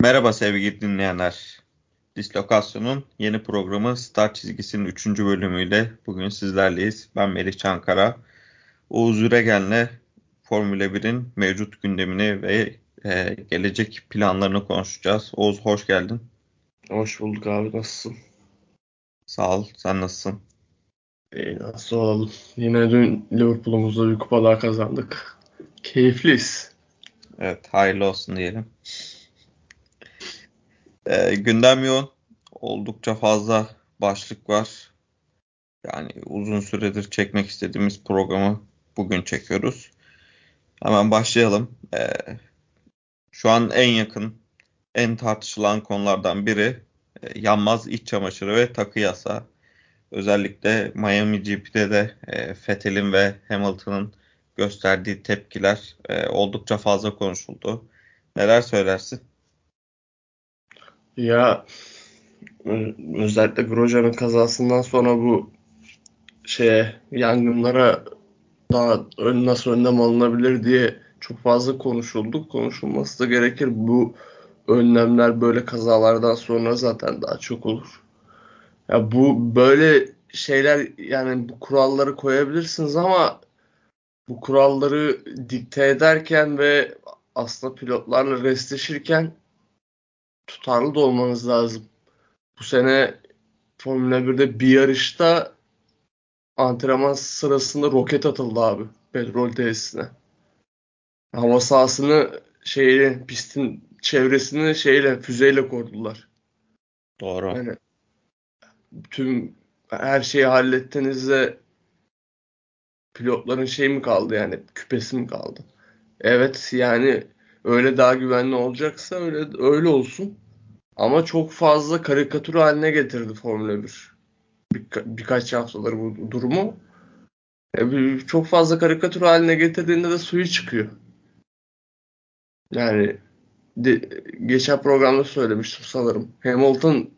Merhaba sevgili dinleyenler. Dislokasyon'un yeni programı Star Çizgisi'nin 3. bölümüyle bugün sizlerleyiz. Ben Melih Çankara. Oğuz Üregen'le Formula 1'in mevcut gündemini ve e, gelecek planlarını konuşacağız. Oğuz hoş geldin. Hoş bulduk abi nasılsın? Sağ ol. Sen nasılsın? İyi nasıl olalım. Yine dün Liverpool'umuzda bir kupa daha kazandık. Keyifliyiz. Evet hayırlı olsun diyelim. E, gündem yoğun. Oldukça fazla başlık var. Yani uzun süredir çekmek istediğimiz programı bugün çekiyoruz. Hemen başlayalım. E, şu an en yakın, en tartışılan konulardan biri e, yanmaz iç çamaşırı ve takı yasa. Özellikle Miami GP'de de e, Vettel'in ve Hamilton'ın gösterdiği tepkiler e, oldukça fazla konuşuldu. Neler söylersin? Ya özellikle Grosjean'ın kazasından sonra bu şeye yangınlara daha ön, nasıl önlem alınabilir diye çok fazla konuşuldu. Konuşulması da gerekir. Bu önlemler böyle kazalardan sonra zaten daha çok olur. Ya bu böyle şeyler yani bu kuralları koyabilirsiniz ama bu kuralları dikte ederken ve aslında pilotlarla restleşirken tutarlı da olmanız lazım. Bu sene Formula 1'de bir yarışta antrenman sırasında roket atıldı abi petrol tesisine. Hava sahasını şeyle pistin çevresini şeyle füzeyle korudular. Doğru. Yani tüm her şeyi hallettiğinizde pilotların şey mi kaldı yani küpesi mi kaldı? Evet yani öyle daha güvenli olacaksa öyle öyle olsun. Ama çok fazla karikatür haline getirdi Formula 1. Bir, birkaç haftaları bu durumu. E, çok fazla karikatür haline getirdiğinde de suyu çıkıyor. Yani de, geçen programda söylemiştim sanırım. Hamilton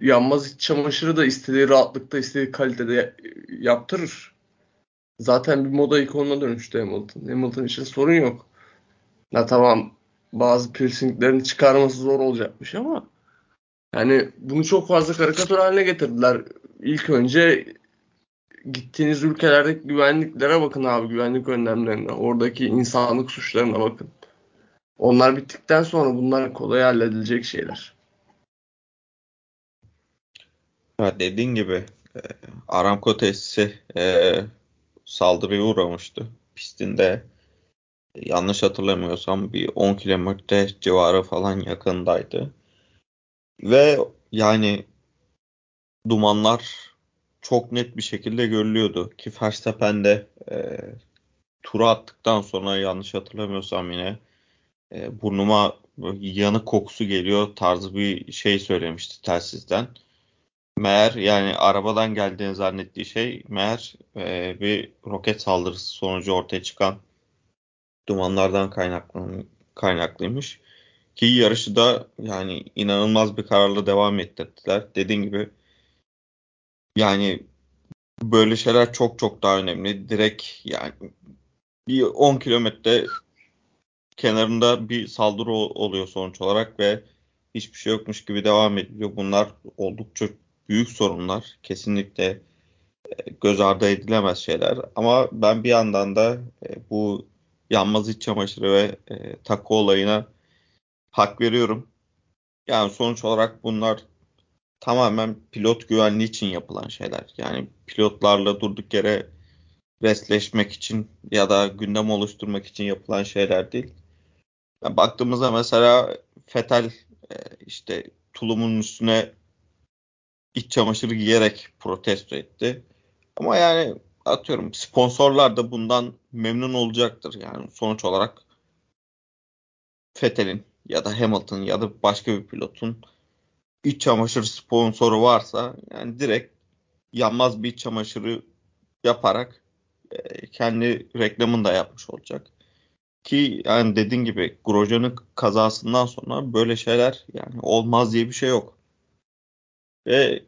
yanmaz iç çamaşırı da istediği rahatlıkta, istediği kalitede yaptırır. Zaten bir moda ikonuna dönüştü Hamilton. Hamilton için sorun yok. Ya tamam bazı piercinglerini çıkarması zor olacakmış ama yani bunu çok fazla karikatür haline getirdiler. İlk önce gittiğiniz ülkelerdeki güvenliklere bakın abi güvenlik önlemlerine. Oradaki insanlık suçlarına bakın. Onlar bittikten sonra bunlar kolay halledilecek şeyler. Ya dediğin gibi e, Aramco tesisi e, saldırıya uğramıştı. Pistinde yanlış hatırlamıyorsam bir 10 kilometre civarı falan yakındaydı. Ve yani dumanlar çok net bir şekilde görülüyordu. Ki Verstappen de e, tura attıktan sonra yanlış hatırlamıyorsam yine e, burnuma yanık kokusu geliyor tarzı bir şey söylemişti telsizden. Meğer yani arabadan geldiğini zannettiği şey meğer e, bir roket saldırısı sonucu ortaya çıkan dumanlardan kaynaklı, kaynaklıymış. Ki yarışı da yani inanılmaz bir kararla devam ettirdiler. Dediğim gibi yani böyle şeyler çok çok daha önemli. Direkt yani bir 10 kilometre kenarında bir saldırı oluyor sonuç olarak ve hiçbir şey yokmuş gibi devam ediyor. Bunlar oldukça büyük sorunlar. Kesinlikle e, göz ardı edilemez şeyler. Ama ben bir yandan da e, bu yanmaz iç çamaşırı ve e, takı olayına hak veriyorum. Yani sonuç olarak bunlar tamamen pilot güvenliği için yapılan şeyler. Yani pilotlarla durduk yere restleşmek için ya da gündem oluşturmak için yapılan şeyler değil. Yani baktığımızda mesela Fetel e, işte tulumun üstüne iç çamaşırı giyerek protesto etti. Ama yani atıyorum sponsorlar da bundan memnun olacaktır. Yani sonuç olarak Fetel'in ya da Hamilton ya da başka bir pilotun iç çamaşır sponsoru varsa yani direkt yanmaz bir iç çamaşırı yaparak e, kendi reklamını da yapmış olacak. Ki yani dediğin gibi Grosjean'ın kazasından sonra böyle şeyler yani olmaz diye bir şey yok. Ve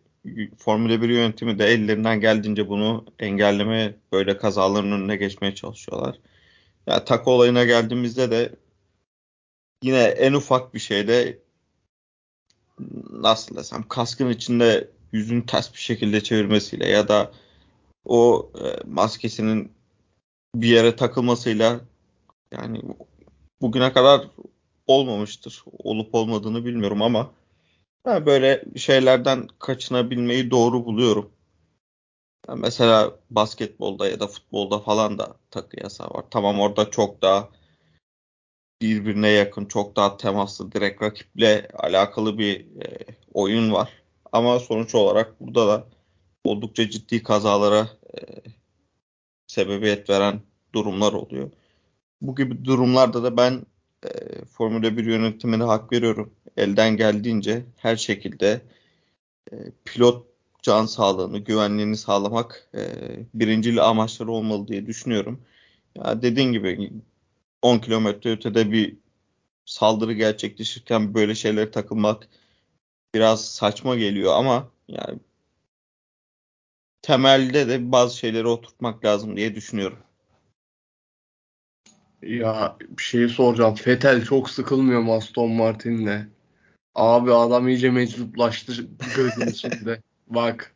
Formula 1 yönetimi de ellerinden geldiğince bunu engelleme böyle kazaların önüne geçmeye çalışıyorlar. Ya yani, tak olayına geldiğimizde de yine en ufak bir şeyde nasıl desem kaskın içinde yüzünü ters bir şekilde çevirmesiyle ya da o e, maskesinin bir yere takılmasıyla yani bugüne kadar olmamıştır. Olup olmadığını bilmiyorum ama ben böyle şeylerden kaçınabilmeyi doğru buluyorum. Yani mesela basketbolda ya da futbolda falan da takı yasağı var. Tamam orada çok daha birbirine yakın, çok daha temaslı, direkt rakiple alakalı bir e, oyun var. Ama sonuç olarak burada da oldukça ciddi kazalara e, sebebiyet veren durumlar oluyor. Bu gibi durumlarda da ben e, Formula 1 yönetimine hak veriyorum. Elden geldiğince her şekilde e, pilot can sağlığını, güvenliğini sağlamak e, amaçları olmalı diye düşünüyorum. Ya dediğin gibi 10 kilometre ötede bir saldırı gerçekleşirken böyle şeylere takılmak biraz saçma geliyor ama yani temelde de bazı şeyleri oturtmak lazım diye düşünüyorum. Ya bir şey soracağım. Fetel çok sıkılmıyor mu Aston Martin'le? Abi adam iyice meczuplaştı gırgın içinde. Bak.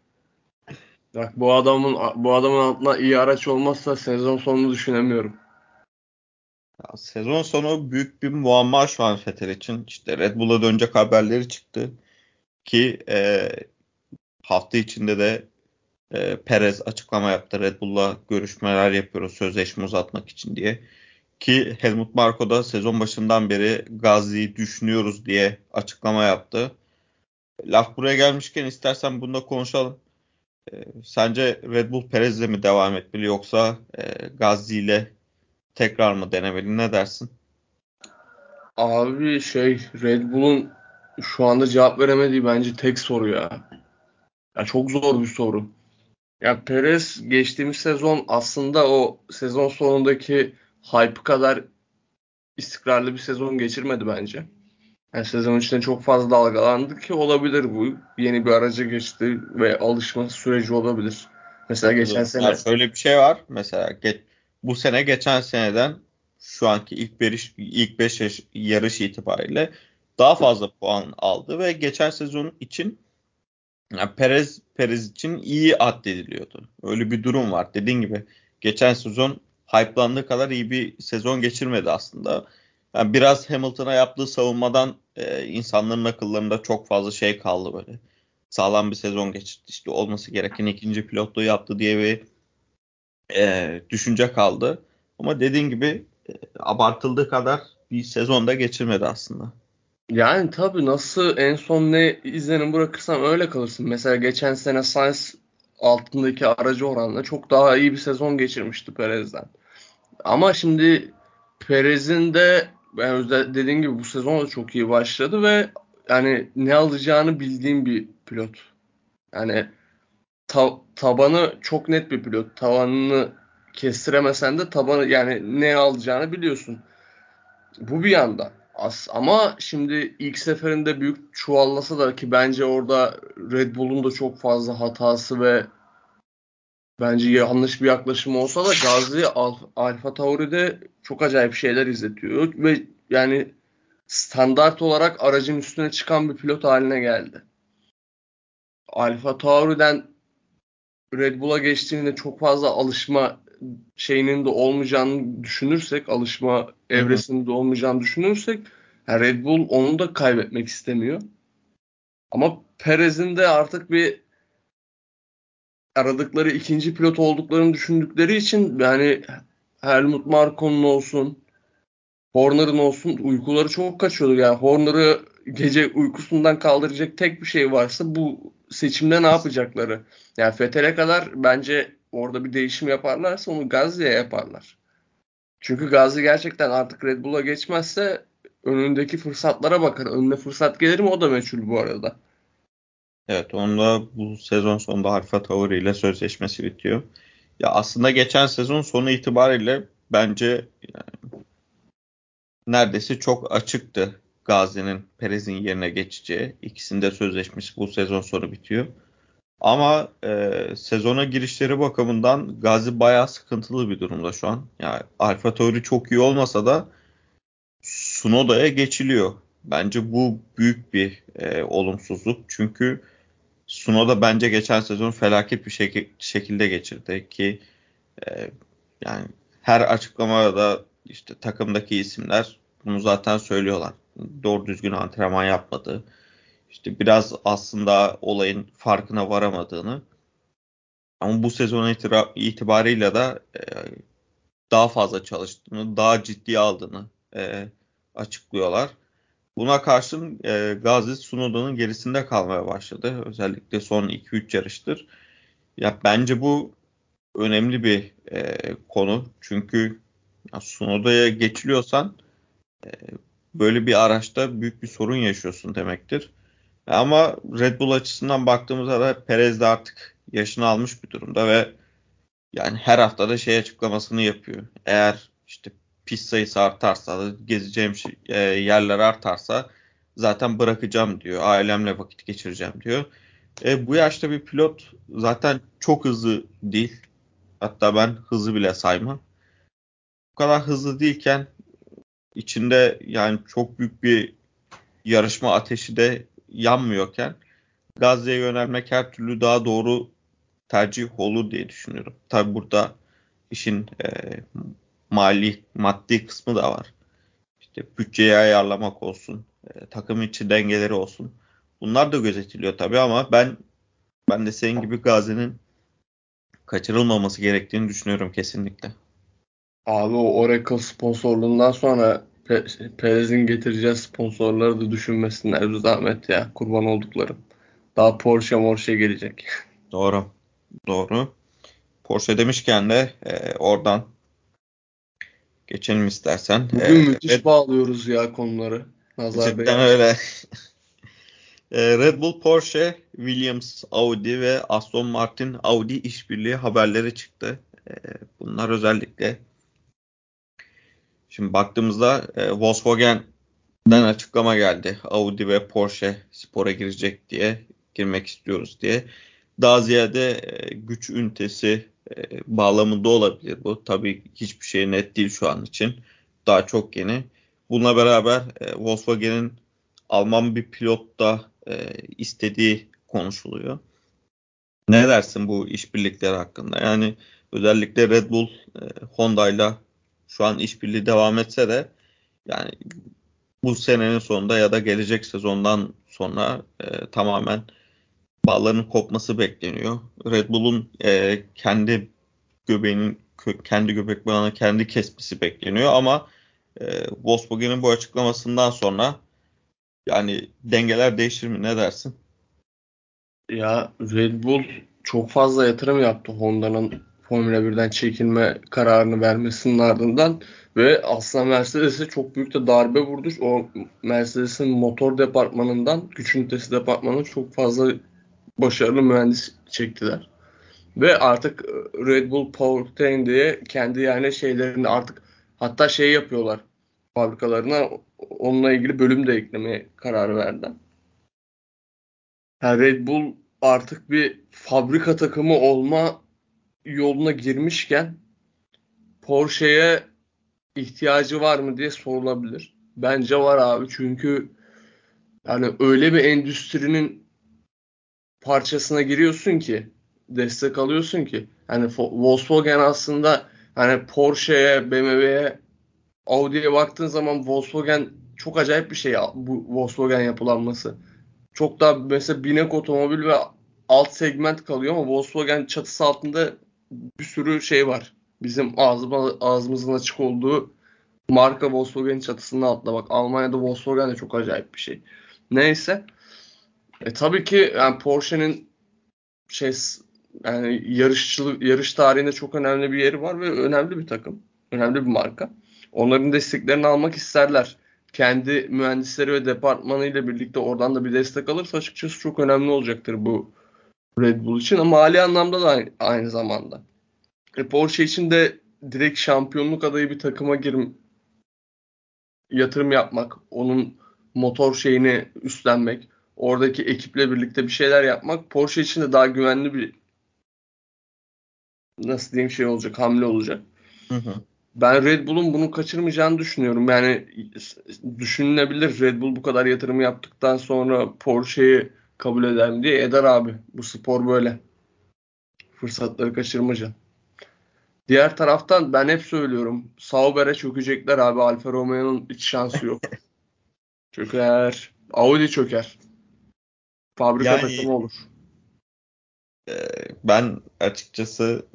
Bak bu adamın bu adamın altına iyi araç olmazsa sezon sonunu düşünemiyorum. Ya, sezon sonu büyük bir muamma şu an Fetel için. İşte Red Bull'a dönecek haberleri çıktı. Ki e, hafta içinde de e, Perez açıklama yaptı. Red Bull'la görüşmeler yapıyoruz sözleşme uzatmak için diye. Ki Helmut Marko da sezon başından beri Gazi'yi düşünüyoruz diye açıklama yaptı. Laf buraya gelmişken istersen bunda konuşalım. E, sence Red Bull Perez'le mi devam etmeli yoksa e, Gazi ile tekrar mı denemeli? Ne dersin? Abi şey Red Bull'un şu anda cevap veremediği bence tek soru ya. Ya çok zor bir soru. Ya Perez geçtiğimiz sezon aslında o sezon sonundaki hype kadar istikrarlı bir sezon geçirmedi bence. Yani sezon içinde çok fazla dalgalandı ki olabilir bu. Yeni bir araca geçti ve alışma süreci olabilir. Mesela geçen sene. Ya şöyle bir şey var. Mesela geç, bu sene geçen seneden şu anki ilk 5 ilk 5 yarış itibariyle daha fazla puan aldı ve geçen sezon için yani Perez Perez için iyi addediliyordu. Öyle bir durum var. Dediğin gibi geçen sezon hype'landığı kadar iyi bir sezon geçirmedi aslında. Yani biraz Hamilton'a yaptığı savunmadan e, insanların akıllarında çok fazla şey kaldı böyle. Sağlam bir sezon geçirdi. İşte olması gereken ikinci pilotluğu yaptı diye bir e, düşünce kaldı. Ama dediğin gibi e, abartıldığı kadar bir sezonda geçirmedi aslında. Yani tabii nasıl en son ne izlenim bırakırsan öyle kalırsın. Mesela geçen sene Sainz altındaki aracı oranla çok daha iyi bir sezon geçirmişti Perez'den. Ama şimdi Perez'in de yani dediğim gibi bu sezon da çok iyi başladı ve yani ne alacağını bildiğim bir pilot. Yani ta- tabanı çok net bir pilot. Tavanını kestiremesen de tabanı yani ne alacağını biliyorsun. Bu bir yanda. As ama şimdi ilk seferinde büyük çuvallasa da ki bence orada Red Bull'un da çok fazla hatası ve bence yanlış bir yaklaşım olsa da Gazi Al Alfa Tauri'de çok acayip şeyler izletiyor ve yani standart olarak aracın üstüne çıkan bir pilot haline geldi. Alfa Tauri'den Red Bull'a geçtiğinde çok fazla alışma şeyinin de olmayacağını düşünürsek, alışma evresinin de olmayacağını düşünürsek Red Bull onu da kaybetmek istemiyor. Ama Perez'in de artık bir aradıkları ikinci pilot olduklarını düşündükleri için yani Helmut Marko'nun olsun, Horner'ın olsun uykuları çok kaçıyordu. Yani Horner'ı gece uykusundan kaldıracak tek bir şey varsa bu seçimde ne yapacakları. Yani Fethel'e kadar bence orada bir değişim yaparlarsa onu Gazi'ye yaparlar. Çünkü Gazi gerçekten artık Red Bull'a geçmezse önündeki fırsatlara bakar. Önüne fırsat gelir mi o da meçhul bu arada. Evet onda bu sezon sonunda Alfa Tauri ile sözleşmesi bitiyor. Ya aslında geçen sezon sonu itibariyle bence yani, neredeyse çok açıktı Gazi'nin Perez'in yerine geçeceği. İkisinde sözleşmesi bu sezon sonu bitiyor. Ama e, sezona girişleri bakımından Gazi bayağı sıkıntılı bir durumda şu an. Yani Alfa Tauri çok iyi olmasa da Sunoda'ya geçiliyor. bence bu büyük bir e, olumsuzluk. Çünkü Suno da bence geçen sezon felaket bir şek- şekilde geçirdi ki e, yani her açıklamada da işte takımdaki isimler bunu zaten söylüyorlar. Doğru düzgün antrenman yapmadığı, işte biraz aslında olayın farkına varamadığını ama bu sezon itibarıyla da e, daha fazla çalıştığını, daha ciddiye aldığını e, açıklıyorlar. Buna karşın e, Gazi Sunoda'nın gerisinde kalmaya başladı. Özellikle son 2-3 yarıştır. Ya bence bu önemli bir e, konu. Çünkü ya Sunoda'ya geçiliyorsan e, böyle bir araçta büyük bir sorun yaşıyorsun demektir. Ama Red Bull açısından baktığımızda da Perez de artık yaşını almış bir durumda ve yani her hafta da şey açıklamasını yapıyor. Eğer işte pist sayısı artarsa, gezeceğim e, yerler artarsa zaten bırakacağım diyor. Ailemle vakit geçireceğim diyor. E, bu yaşta bir pilot zaten çok hızlı değil. Hatta ben hızlı bile saymam. Bu kadar hızlı değilken içinde yani çok büyük bir yarışma ateşi de yanmıyorken Gazze'ye yönelmek her türlü daha doğru tercih olur diye düşünüyorum. Tabi burada işin e, mali, maddi kısmı da var. İşte bütçeyi ayarlamak olsun, e, takım içi dengeleri olsun. Bunlar da gözetiliyor tabii ama ben ben de senin gibi Gazi'nin kaçırılmaması gerektiğini düşünüyorum kesinlikle. Abi o Oracle sponsorluğundan sonra Perez'in getireceği sponsorları da düşünmesinler bir zahmet ya. Kurban olduklarım. Daha Porsche Porsche gelecek. Doğru. Doğru. Porsche demişken de e, oradan geçelim istersen. Bugün ee, müthiş Red... bağlıyoruz ya konuları. Nazar Cidden Bey. öyle. Ee, Red Bull, Porsche, Williams, Audi ve Aston Martin Audi işbirliği haberleri çıktı. Ee, bunlar özellikle şimdi baktığımızda e, Volkswagen'den açıklama geldi. Audi ve Porsche spora girecek diye, girmek istiyoruz diye. Daha ziyade e, güç ünitesi e, bağlamında olabilir bu. Tabii hiçbir şey net değil şu an için. Daha çok yeni. Bununla beraber e, Volkswagen'in Alman bir pilot da e, istediği konuşuluyor. Ne dersin bu işbirlikleri hakkında? Yani özellikle Red Bull e, Honda ile şu an işbirliği devam etse de yani bu senenin sonunda ya da gelecek sezondan sonra e, tamamen bağların kopması bekleniyor. Red Bull'un e, kendi göbeğinin kendi göbek bağını kendi kesmesi bekleniyor ama e, Volkswagen'in bu açıklamasından sonra yani dengeler değişir mi ne dersin? Ya Red Bull çok fazla yatırım yaptı Honda'nın Formula 1'den çekilme kararını vermesinin ardından ve aslında Mercedes'e çok büyük de darbe vurdu. O Mercedes'in motor departmanından, güç ünitesi departmanı çok fazla başarılı mühendis çektiler. Ve artık Red Bull Powertrain diye kendi yani şeylerini artık hatta şey yapıyorlar fabrikalarına onunla ilgili bölüm de eklemeye karar verdi. Yani Red Bull artık bir fabrika takımı olma yoluna girmişken Porsche'ye ihtiyacı var mı diye sorulabilir. Bence var abi çünkü yani öyle bir endüstrinin parçasına giriyorsun ki destek alıyorsun ki hani Volkswagen aslında hani Porsche'ye, BMW'ye, Audi'ye baktığın zaman Volkswagen çok acayip bir şey bu Volkswagen yapılanması. Çok daha mesela binek otomobil ve alt segment kalıyor ama Volkswagen çatısı altında bir sürü şey var. Bizim ağzıma, ağzımızın açık olduğu marka Volkswagen çatısının altında. Bak Almanya'da Volkswagen de çok acayip bir şey. Neyse. E, tabii ki yani Porsche'nin şey yani yarışçılık yarış tarihinde çok önemli bir yeri var ve önemli bir takım. Önemli bir marka. Onların desteklerini almak isterler. Kendi mühendisleri ve departmanı ile birlikte oradan da bir destek alırsa açıkçası çok önemli olacaktır bu Red Bull için. Ama mali anlamda da aynı, aynı zamanda. E Porsche için de direkt şampiyonluk adayı bir takıma girim yatırım yapmak, onun motor şeyini üstlenmek, oradaki ekiple birlikte bir şeyler yapmak Porsche için de daha güvenli bir nasıl diyeyim şey olacak, hamle olacak. Hı hı. Ben Red Bull'un bunu kaçırmayacağını düşünüyorum. Yani düşünülebilir Red Bull bu kadar yatırım yaptıktan sonra Porsche'yi kabul eder mi diye eder abi. Bu spor böyle. Fırsatları kaçırmayacaksın. Diğer taraftan ben hep söylüyorum. Sauber'e çökecekler abi. Alfa Romeo'nun hiç şansı yok. çöker. Audi çöker. Fabrika yani, takımı olur. E, ben açıkçası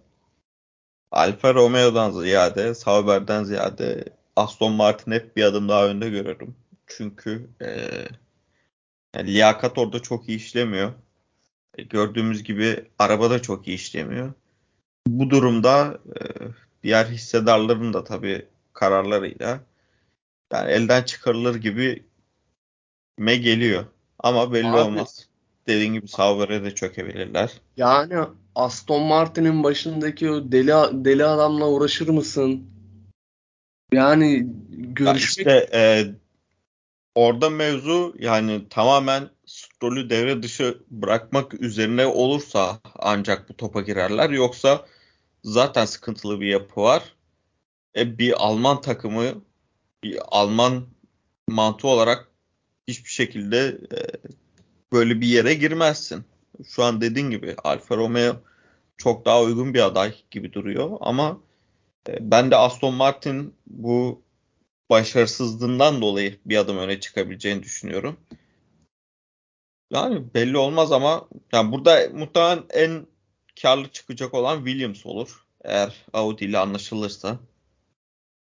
Alfa Romeo'dan ziyade, Sauber'den ziyade Aston Martin hep bir adım daha önde görüyorum. Çünkü e, yani liyakat orada çok iyi işlemiyor. E, gördüğümüz gibi araba da çok iyi işlemiyor. Bu durumda e, diğer hissedarların da tabii kararlarıyla yani elden çıkarılır gibi me geliyor. Ama belli Abi, olmaz. Dediğin gibi Sauber'e de çökebilirler. Yani Aston Martin'in başındaki o deli deli adamla uğraşır mısın? Yani görüşmek... Ya işte e, orada mevzu yani tamamen Stroll'ü devre dışı bırakmak üzerine olursa ancak bu topa girerler. Yoksa zaten sıkıntılı bir yapı var. E, bir Alman takımı bir Alman mantığı olarak hiçbir şekilde e, böyle bir yere girmezsin. Şu an dediğin gibi Alfa Romeo çok daha uygun bir aday gibi duruyor ama e, ben de Aston Martin bu başarısızlığından dolayı bir adım öne çıkabileceğini düşünüyorum. Yani belli olmaz ama yani burada muhtemelen en karlı çıkacak olan Williams olur. Eğer Audi ile anlaşılırsa.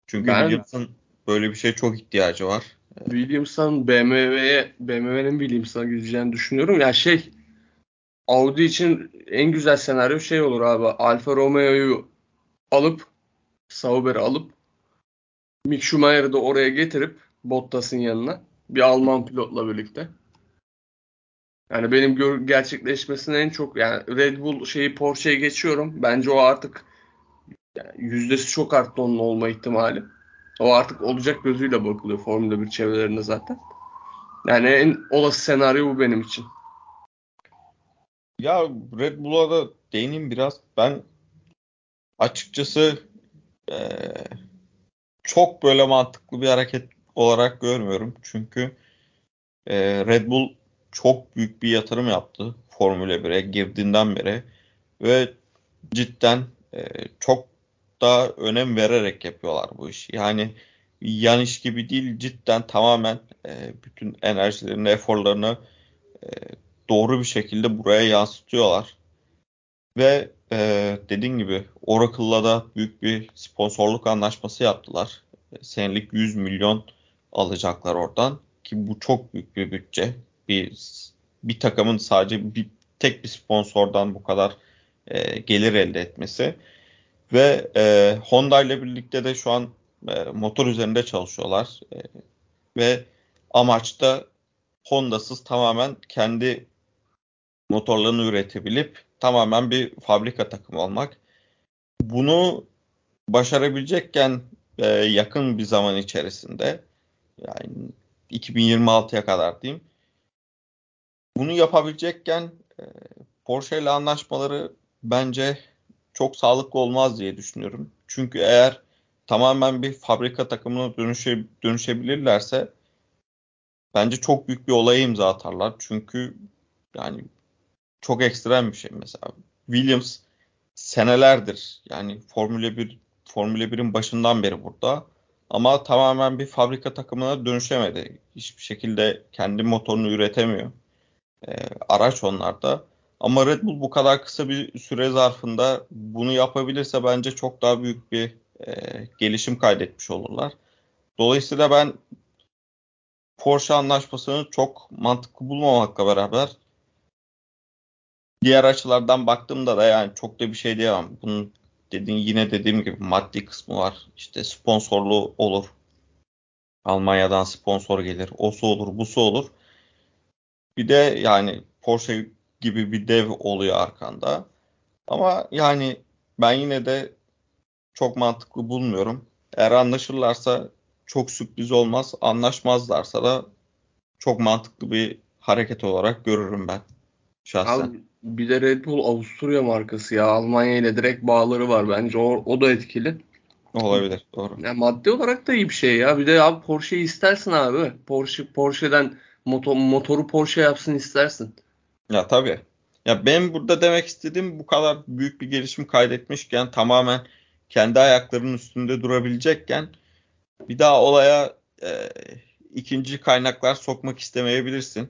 Çünkü ben, Williams'ın böyle bir şeye çok ihtiyacı var. Williams'tan BMW'ye BMW'nin Williams'a gideceğini düşünüyorum. Ya yani şey Audi için en güzel senaryo şey olur abi. Alfa Romeo'yu alıp Sauber'i alıp Mick Schumacher'ı da oraya getirip Bottas'ın yanına bir Alman pilotla birlikte. Yani benim gör- gerçekleşmesine en çok yani Red Bull şeyi Porsche'ye geçiyorum. Bence o artık yani yüzdesi çok arttı onun olma ihtimali. O artık olacak gözüyle bakılıyor Formula 1 çevrelerinde zaten. Yani en olası senaryo bu benim için. Ya Red Bull'a da değineyim biraz. Ben açıkçası ee, çok böyle mantıklı bir hareket olarak görmüyorum. Çünkü e, Red Bull çok büyük bir yatırım yaptı Formula 1'e girdiğinden beri ve cidden e, çok da önem vererek yapıyorlar bu işi. Yani yan iş gibi değil cidden tamamen e, bütün enerjilerini, eforlarını e, doğru bir şekilde buraya yansıtıyorlar. Ve e, dediğin gibi Oracle'la da büyük bir sponsorluk anlaşması yaptılar. Senelik 100 milyon alacaklar oradan ki bu çok büyük bir bütçe. Bir bir takımın sadece bir tek bir sponsordan bu kadar e, gelir elde etmesi ve e, Honda ile birlikte de şu an e, motor üzerinde çalışıyorlar e, ve amaç da Honda'sız tamamen kendi motorlarını üretebilip tamamen bir fabrika takımı olmak. Bunu başarabilecekken e, yakın bir zaman içerisinde yani 2026'ya kadar diyeyim. Bunu yapabilecekken e, Porsche ile anlaşmaları bence çok sağlıklı olmaz diye düşünüyorum. Çünkü eğer tamamen bir fabrika takımına dönüşe, dönüşebilirlerse bence çok büyük bir olaya imza atarlar. Çünkü yani çok ekstrem bir şey mesela. Williams senelerdir yani Formula 1 Formula 1'in başından beri burada. Ama tamamen bir fabrika takımına dönüşemedi. Hiçbir şekilde kendi motorunu üretemiyor. E, araç onlarda. Ama Red Bull bu kadar kısa bir süre zarfında bunu yapabilirse bence çok daha büyük bir e, gelişim kaydetmiş olurlar. Dolayısıyla ben Porsche anlaşmasını çok mantıklı bulmamakla beraber diğer açılardan baktığımda da yani çok da bir şey diyemem. Bunun dediğin yine dediğim gibi maddi kısmı var. İşte sponsorlu olur. Almanya'dan sponsor gelir. O su olur, bu su olur. Bir de yani Porsche gibi bir dev oluyor arkanda. Ama yani ben yine de çok mantıklı bulmuyorum. Eğer anlaşırlarsa çok sürpriz olmaz. Anlaşmazlarsa da çok mantıklı bir hareket olarak görürüm ben şahsen. Abi, bir de Red Bull Avusturya markası ya. Almanya ile direkt bağları var bence. O, o da etkili. Olabilir. Doğru. Yani maddi olarak da iyi bir şey ya. Bir de abi Porsche'yi istersin abi. Porsche Porsche'den motor, motoru Porsche yapsın istersin. Ya tabii. Ya ben burada demek istediğim bu kadar büyük bir gelişim kaydetmişken tamamen kendi ayaklarının üstünde durabilecekken bir daha olaya e, ikinci kaynaklar sokmak istemeyebilirsin.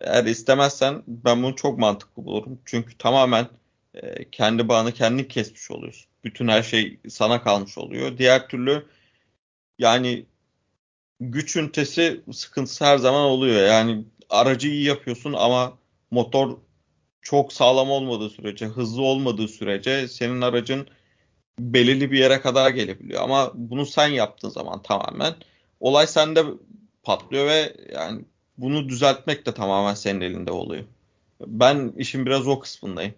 Eğer istemezsen ben bunu çok mantıklı bulurum. Çünkü tamamen e, kendi bağını kendin kesmiş oluyorsun. Bütün her şey sana kalmış oluyor. Diğer türlü yani güç ünitesi sıkıntısı her zaman oluyor. Yani aracı iyi yapıyorsun ama motor çok sağlam olmadığı sürece, hızlı olmadığı sürece senin aracın belirli bir yere kadar gelebiliyor. Ama bunu sen yaptığın zaman tamamen olay sende patlıyor ve yani bunu düzeltmek de tamamen senin elinde oluyor. Ben işin biraz o kısmındayım.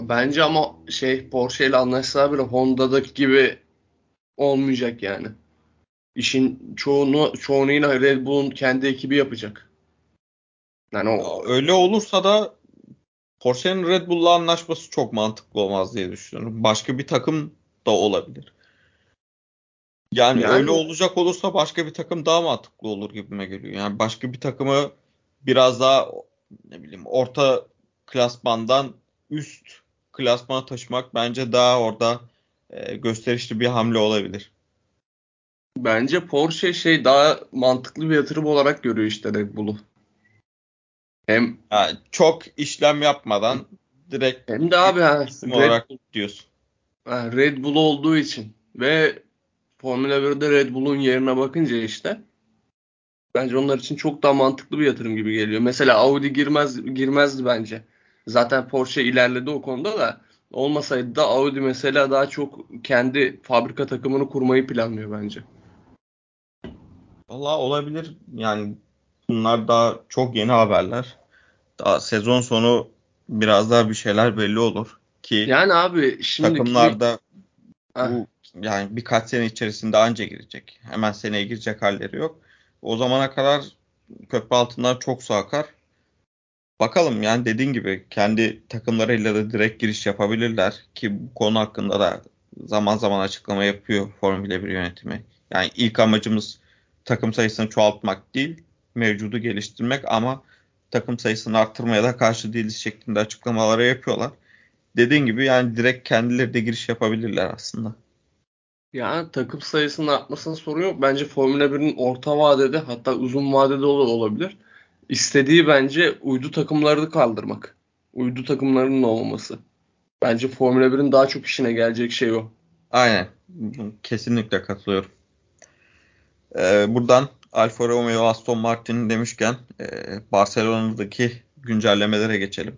Bence ama şey Porsche ile anlaşsalar bile Honda'daki gibi olmayacak yani. İşin çoğunu çoğunu yine Red Bull'un kendi ekibi yapacak. Yani o... Öyle olursa da Porsche'nin Red Bull'la anlaşması çok mantıklı olmaz diye düşünüyorum. Başka bir takım da olabilir. Yani, yani öyle olacak olursa başka bir takım daha mantıklı olur gibime geliyor. Yani başka bir takımı biraz daha ne bileyim orta klasmandan üst klasmana taşımak bence daha orada e, gösterişli bir hamle olabilir. Bence Porsche şey daha mantıklı bir yatırım olarak görüyor işte Red Bull'u. Hem yani çok işlem yapmadan direkt hem de abi ha, Red, olarak diyorsun. Ha, Red Bull olduğu için ve Formula 1'de Red Bull'un yerine bakınca işte bence onlar için çok daha mantıklı bir yatırım gibi geliyor. Mesela Audi girmez girmezdi bence. Zaten Porsche ilerledi o konuda da olmasaydı da Audi mesela daha çok kendi fabrika takımını kurmayı planlıyor bence. Valla olabilir. Yani bunlar daha çok yeni haberler. Daha sezon sonu biraz daha bir şeyler belli olur ki yani abi şimdi takımlarda bu yani birkaç sene içerisinde anca girecek. Hemen seneye girecek halleri yok. O zamana kadar köprü altından çok su akar. Bakalım yani dediğin gibi kendi takımlarıyla da direkt giriş yapabilirler ki bu konu hakkında da zaman zaman açıklama yapıyor Formula 1 yönetimi. Yani ilk amacımız takım sayısını çoğaltmak değil, mevcudu geliştirmek ama takım sayısını arttırmaya da karşı değiliz şeklinde açıklamaları yapıyorlar. Dediğin gibi yani direkt kendileri de giriş yapabilirler aslında. Yani takım sayısının artmasının sorun yok. Bence Formula 1'in orta vadede hatta uzun vadede olabilir. İstediği bence uydu takımlarını kaldırmak. Uydu takımlarının olmaması. Bence Formula 1'in daha çok işine gelecek şey o. Aynen. Kesinlikle katılıyorum. Ee, buradan Alfa Romeo Aston Martin demişken e, Barcelona'daki güncellemelere geçelim.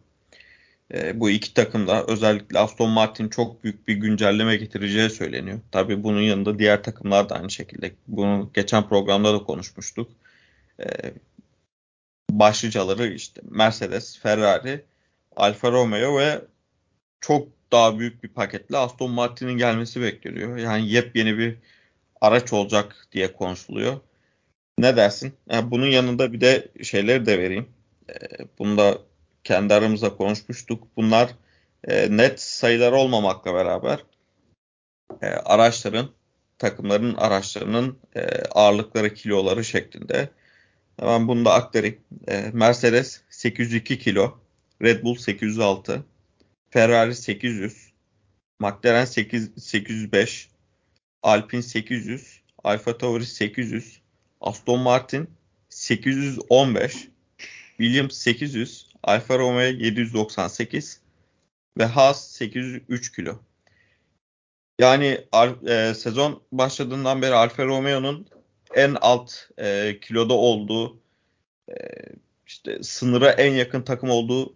E, bu iki takımda özellikle Aston Martin çok büyük bir güncelleme getireceği söyleniyor. Tabii bunun yanında diğer takımlar da aynı şekilde. Bunu geçen programda da konuşmuştuk. E, başlıcaları işte Mercedes, Ferrari, Alfa Romeo ve çok daha büyük bir paketle Aston Martin'in gelmesi bekleniyor. Yani yepyeni bir araç olacak diye konuşuluyor. Ne dersin? Yani bunun yanında bir de şeyleri de vereyim. E, bunu da kendi aramızda konuşmuştuk. Bunlar e, net sayılar olmamakla beraber e, araçların, takımların araçlarının e, ağırlıkları, kiloları şeklinde. Hemen bunu da aktarayım. Mercedes 802 kilo, Red Bull 806, Ferrari 800, McLaren 8, 805, Alpine 800, Alfa Tauri 800, Aston Martin 815, Williams 800, Alfa Romeo 798 ve Haas 803 kilo. Yani e, sezon başladığından beri Alfa Romeo'nun en alt e, kiloda olduğu e, işte sınıra en yakın takım olduğu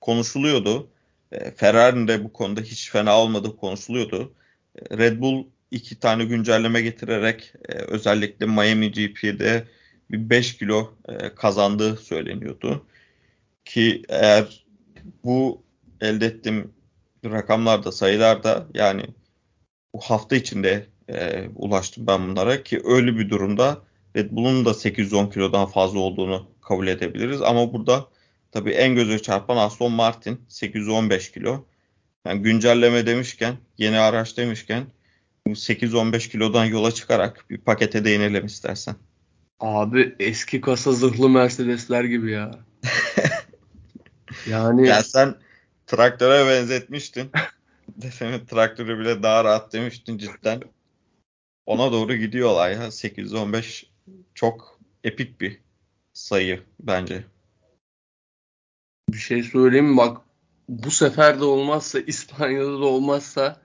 konuşuluyordu. E, Ferrari'nin de bu konuda hiç fena olmadığı konuşuluyordu. E, Red Bull iki tane güncelleme getirerek e, özellikle Miami GP'de bir 5 kilo e, kazandığı söyleniyordu. Ki eğer bu elde ettiğim rakamlarda, sayılarda yani bu hafta içinde e, ulaştım ben bunlara ki öyle bir durumda Red Bull'un da 810 kilodan fazla olduğunu kabul edebiliriz. Ama burada tabii en göze çarpan Aston Martin 815 kilo. Yani güncelleme demişken, yeni araç demişken 8-15 kilodan yola çıkarak bir pakete değinelim istersen. Abi eski kasa zırhlı Mercedesler gibi ya. yani ya sen traktöre benzetmiştin. Defemin traktörü bile daha rahat demiştin cidden. Ona doğru gidiyor olay ya. 815 çok epik bir sayı bence. Bir şey söyleyeyim mi? Bak bu sefer de olmazsa İspanya'da da olmazsa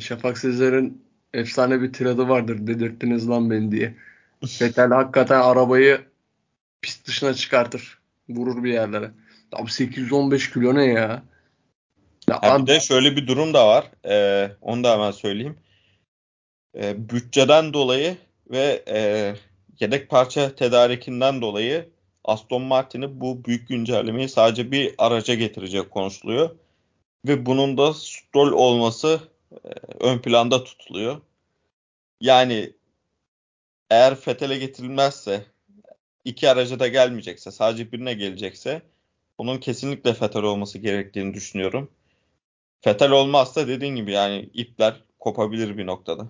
Şafak Sezer'in efsane bir tiradı vardır. Dedirttiniz lan beni diye. Vettel hakikaten arabayı pist dışına çıkartır. Vurur bir yerlere. Abi 815 kilo ne ya? ya abi, bir de şöyle bir durum da var. Ee, onu da hemen söyleyeyim. Ee, bütçeden dolayı ve e, yedek parça tedarikinden dolayı Aston Martin'i bu büyük güncellemeyi sadece bir araca getirecek konuşuluyor. Ve bunun da Stroll olması ön planda tutuluyor. Yani eğer Fethel'e getirilmezse iki araca da gelmeyecekse sadece birine gelecekse bunun kesinlikle Fettel olması gerektiğini düşünüyorum. Fettel olmazsa dediğin gibi yani ipler kopabilir bir noktada.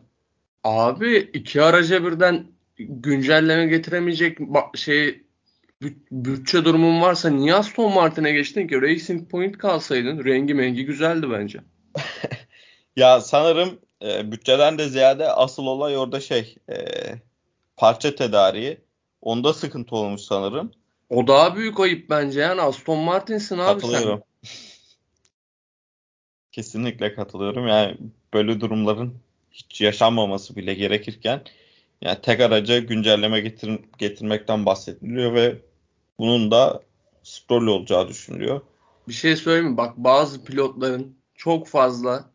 Abi iki araca birden güncelleme getiremeyecek şey bütçe durumun varsa niye Aston Martin'e geçtin ki? Racing Point kalsaydın rengi mengi güzeldi bence. ya sanırım e, bütçeden de ziyade asıl olay orada şey e, parça tedariği. Onda sıkıntı olmuş sanırım. O daha büyük ayıp bence yani Aston Martin'sin abi Katılıyorum. sen. Kesinlikle katılıyorum. Yani böyle durumların hiç yaşanmaması bile gerekirken yani tek araca güncelleme getir getirmekten bahsediliyor ve bunun da Stroll olacağı düşünülüyor. Bir şey söyleyeyim mi? Bak bazı pilotların çok fazla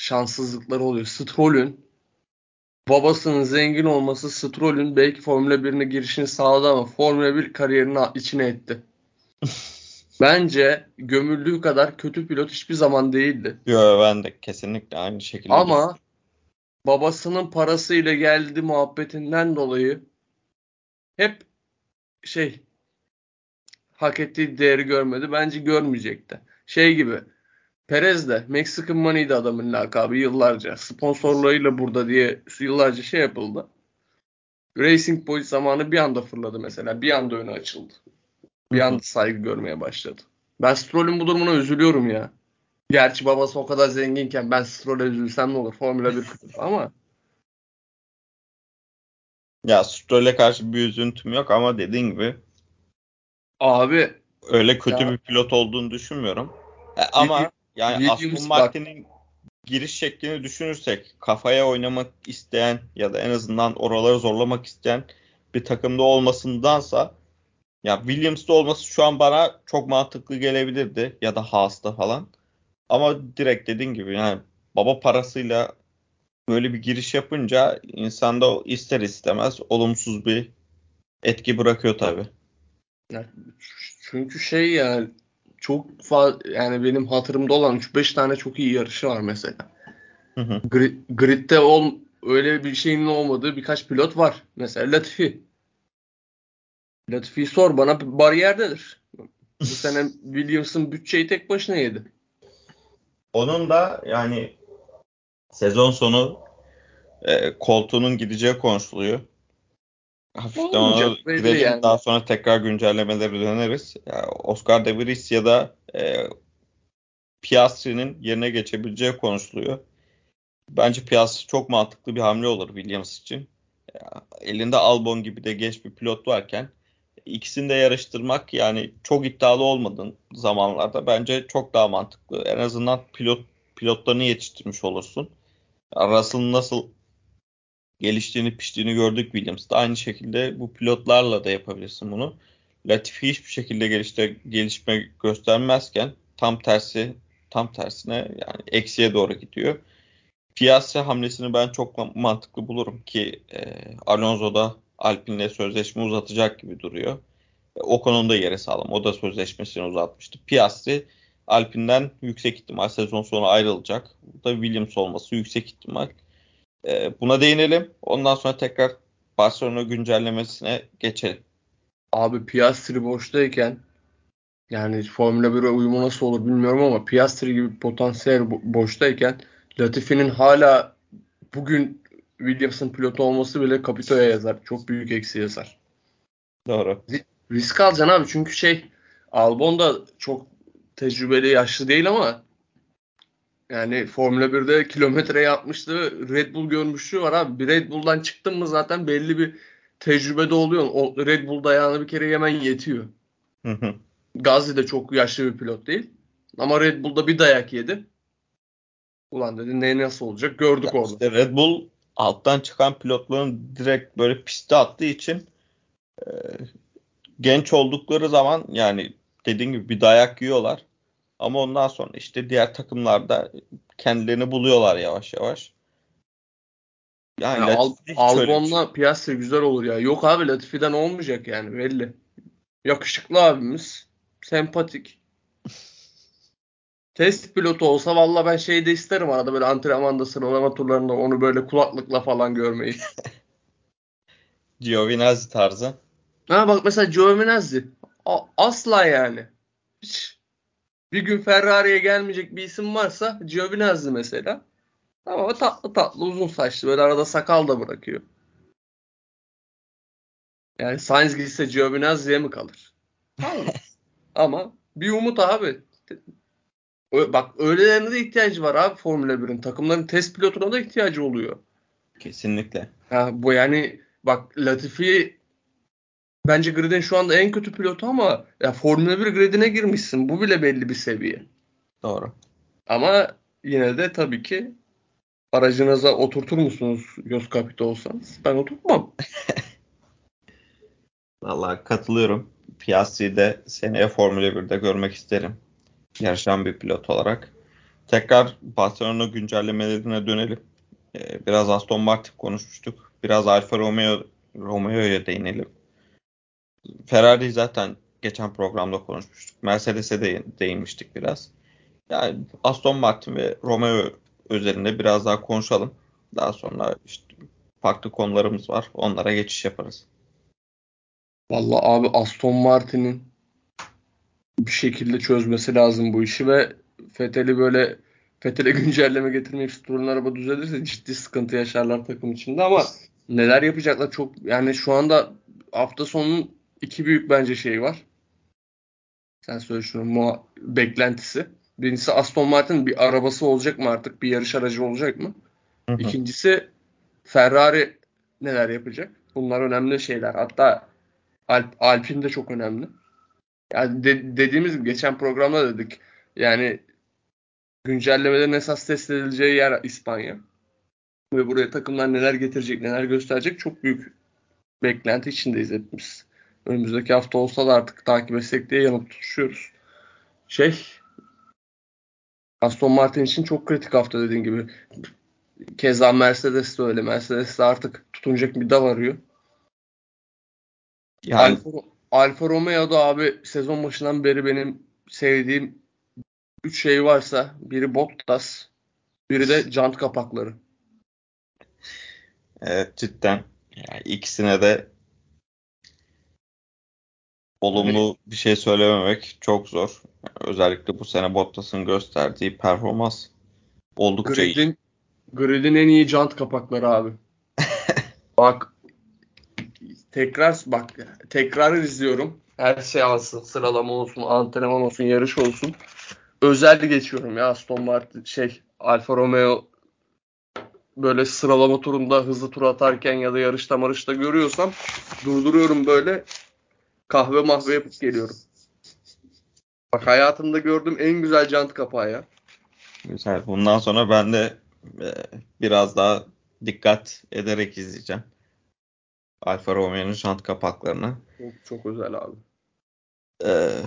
şanssızlıkları oluyor. Stroll'ün babasının zengin olması Stroll'ün belki Formula 1'ine girişini sağladı ama Formula 1 kariyerini içine etti. Bence gömüldüğü kadar kötü pilot hiçbir zaman değildi. Yok ben de kesinlikle aynı şekilde. Ama babasının parasıyla geldi muhabbetinden dolayı hep şey hak ettiği değeri görmedi. Bence görmeyecekti. Şey gibi Perez de Mexican Money'di adamın lakabı yıllarca. Sponsorlarıyla burada diye yıllarca şey yapıldı. Racing Point zamanı bir anda fırladı mesela. Bir anda önü açıldı. Bir anda saygı görmeye başladı. Ben Stroll'ün bu durumuna üzülüyorum ya. Gerçi babası o kadar zenginken ben Stroll'e üzülsem ne olur? Formula 1 ama ya Stroll'e karşı bir üzüntüm yok ama dediğin gibi abi öyle kötü ya, bir pilot olduğunu düşünmüyorum. E, ama yani Aston Martin'in giriş şeklini düşünürsek kafaya oynamak isteyen ya da en azından oraları zorlamak isteyen bir takımda olmasındansa ya Williams'da olması şu an bana çok mantıklı gelebilirdi ya da Haas'ta falan. Ama direkt dediğin gibi yani baba parasıyla böyle bir giriş yapınca insanda ister istemez olumsuz bir etki bırakıyor tabi. Çünkü şey ya çok fazla yani benim hatırımda olan 3-5 tane çok iyi yarışı var mesela. Hı hı. grid'de ol, öyle bir şeyin olmadığı birkaç pilot var. Mesela Latifi. Latifi sor bana bariyerdedir. Bu sene Williams'ın bütçeyi tek başına yedi. Onun da yani sezon sonu e, koltuğunun gideceği konuşuluyor. Hafiften ona gidelim. Yani. Daha sonra tekrar güncellemeleri döneriz. Yani Oscar De Vries ya da e, Piastri'nin yerine geçebileceği konuşuluyor. Bence Piastri çok mantıklı bir hamle olur Williams için. Elinde Albon gibi de genç bir pilot varken ikisini de yarıştırmak yani çok iddialı olmadığın zamanlarda bence çok daha mantıklı. En azından pilot pilotlarını yetiştirmiş olursun. Russell'ın nasıl geliştiğini piştiğini gördük Williams'da. Aynı şekilde bu pilotlarla da yapabilirsin bunu. Latifi hiçbir şekilde gelişte, gelişme göstermezken tam tersi tam tersine yani eksiye doğru gidiyor. Piastri hamlesini ben çok mantıklı bulurum ki e, Alonso da Alpine'le sözleşme uzatacak gibi duruyor. E, o konuda yere sağlam. O da sözleşmesini uzatmıştı. Piastri Alpine'den yüksek ihtimal sezon sonu ayrılacak. Bu da Williams olması yüksek ihtimal. E, buna değinelim. Ondan sonra tekrar Barcelona güncellemesine geçelim. Abi Piastri boştayken yani Formula 1'e uyumu nasıl olur bilmiyorum ama Piastri gibi potansiyel boştayken Latifi'nin hala bugün Williams'ın pilotu olması bile Capito'ya yazar. Çok büyük eksi yazar. Doğru. Risk alacaksın abi çünkü şey Albon da çok tecrübeli yaşlı değil ama yani Formula 1'de kilometre yapmıştı. Red Bull görmüşlüğü var abi. Bir Red Bull'dan çıktın mı zaten belli bir tecrübede oluyor. O Red Bull dayağını bir kere yemen yetiyor. Hı hı. Gazi de çok yaşlı bir pilot değil. Ama Red Bull'da bir dayak yedi. Ulan dedi ne nasıl olacak gördük orada. İşte Red Bull alttan çıkan pilotların direkt böyle piste attığı için e, genç oldukları zaman yani dediğim gibi bir dayak yiyorlar. Ama ondan sonra işte diğer takımlarda kendilerini buluyorlar yavaş yavaş. Yani Yani Al- şey- Albon'la Piastri güzel olur ya. Yok abi Latifi'den olmayacak yani belli. Yakışıklı abimiz. Sempatik. Test pilotu olsa valla ben şey de isterim arada böyle antrenmanda sıralama turlarında onu böyle kulaklıkla falan görmeyi. Giovinazzi tarzı. Ha bak mesela Giovinazzi. A- asla yani. Hiç. Bir gün Ferrari'ye gelmeyecek bir isim varsa Giovinazzi mesela. Ama o tatlı tatlı uzun saçlı böyle arada sakal da bırakıyor. Yani Sainz gitse Giovinazzi'ye mi kalır? Ama bir umut abi. Bak öylelerine de ihtiyacı var abi Formula 1'in. Takımların test pilotuna da ihtiyacı oluyor. Kesinlikle. Ha, bu yani bak Latifi bence gridin şu anda en kötü pilotu ama ya Formula 1 gridine girmişsin. Bu bile belli bir seviye. Doğru. Ama yine de tabii ki aracınıza oturtur musunuz Jos Capito olsanız? Ben oturtmam. Vallahi katılıyorum. Piastri'yi de seneye Formula 1'de görmek isterim. Yarışan bir pilot olarak. Tekrar Barcelona güncellemelerine dönelim. Ee, biraz Aston Martin konuşmuştuk. Biraz Alfa Romeo Romeo'ya değinelim. Ferrari zaten geçen programda konuşmuştuk. Mercedes'e de değinmiştik biraz. Yani Aston Martin ve Romeo üzerinde biraz daha konuşalım. Daha sonra işte farklı konularımız var. Onlara geçiş yaparız. Vallahi abi Aston Martin'in bir şekilde çözmesi lazım bu işi ve Vettel'i böyle Vettel'e güncelleme getirmeyip Stroll'ün araba düzelirse ciddi sıkıntı yaşarlar takım içinde ama neler yapacaklar çok yani şu anda hafta sonunun iki büyük bence şey var. Sen söyle şunu muha- beklentisi. Birincisi Aston Martin bir arabası olacak mı artık? Bir yarış aracı olacak mı? Hı hı. İkincisi Ferrari neler yapacak? Bunlar önemli şeyler. Hatta Alp, Alpine de çok önemli. Yani de- dediğimiz gibi geçen programda dedik. Yani güncellemelerin esas test edileceği yer İspanya. Ve buraya takımlar neler getirecek, neler gösterecek çok büyük beklenti içindeyiz hepimiz. Önümüzdeki hafta olsa da artık takip etsek diye yanıp tutuşuyoruz. Şey Aston Martin için çok kritik hafta dediğin gibi. Keza Mercedes de öyle. Mercedes de artık tutunacak bir dal arıyor. Yani Alfa, Alfa Romeo'da abi sezon başından beri benim sevdiğim 3 şey varsa biri Bottas, biri de jant kapakları. evet, cidden yani ikisine de olumlu bir şey söylememek çok zor. Özellikle bu sene Bottas'ın gösterdiği performans oldukça iyi. Grid'in Grid'in en iyi jant kapakları abi. Bak tekrar bak tekrar izliyorum. Her şey alsın. Sıralama olsun, antrenman olsun, yarış olsun. Özel geçiyorum ya Aston Martin şey Alfa Romeo böyle sıralama turunda hızlı tur atarken ya da yarışta marışta görüyorsam durduruyorum böyle kahve mahve yapıp geliyorum. Bak hayatımda gördüğüm en güzel jant kapağı ya. Güzel. Bundan sonra ben de e, biraz daha dikkat ederek izleyeceğim. Alfa Romeo'nun jant kapaklarını. Çok, çok özel abi. Ee,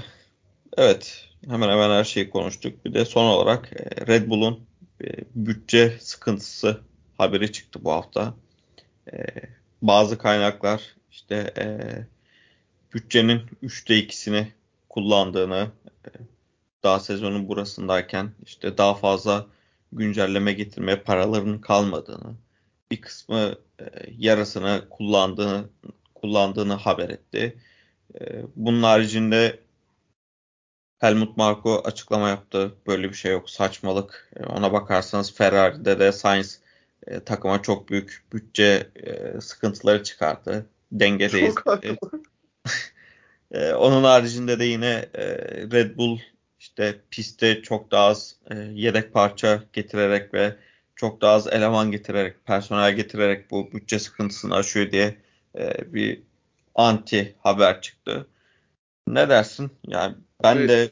evet, hemen hemen her şeyi konuştuk. Bir de son olarak e, Red Bull'un e, bütçe sıkıntısı haberi çıktı bu hafta. E, bazı kaynaklar işte e, bütçenin 3'te 2'sini kullandığını, e, daha sezonun burasındayken işte daha fazla güncelleme getirmeye paralarının kalmadığını, bir kısmı e, yarısını kullandığını kullandığını haber etti. E, bunun haricinde Helmut Marko açıklama yaptı. Böyle bir şey yok. Saçmalık. Ona bakarsanız Ferrari'de de Sainz e, takıma çok büyük bütçe e, sıkıntıları çıkardı. Dengedeyiz. Çok e, onun haricinde de yine e, Red Bull işte pistte çok daha az e, yedek parça getirerek ve çok daha az eleman getirerek, personel getirerek bu bütçe sıkıntısını aşıyor diye e, bir anti haber çıktı. Ne dersin? Yani ben evet. de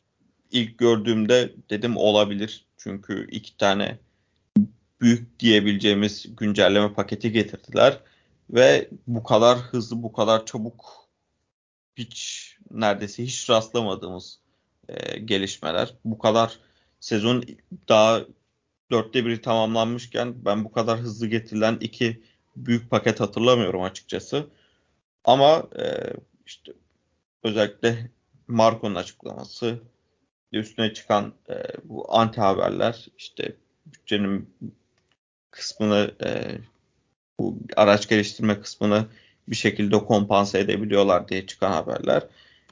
ilk gördüğümde dedim olabilir. Çünkü iki tane büyük diyebileceğimiz güncelleme paketi getirdiler ve bu kadar hızlı, bu kadar çabuk hiç neredeyse hiç rastlamadığımız e, gelişmeler. Bu kadar sezon daha dörtte biri tamamlanmışken ben bu kadar hızlı getirilen iki büyük paket hatırlamıyorum açıkçası. Ama e, işte özellikle Marco'nun açıklaması üstüne çıkan e, bu anti haberler işte bütçenin kısmını e, bu araç geliştirme kısmını bir şekilde kompanse edebiliyorlar diye çıkan haberler.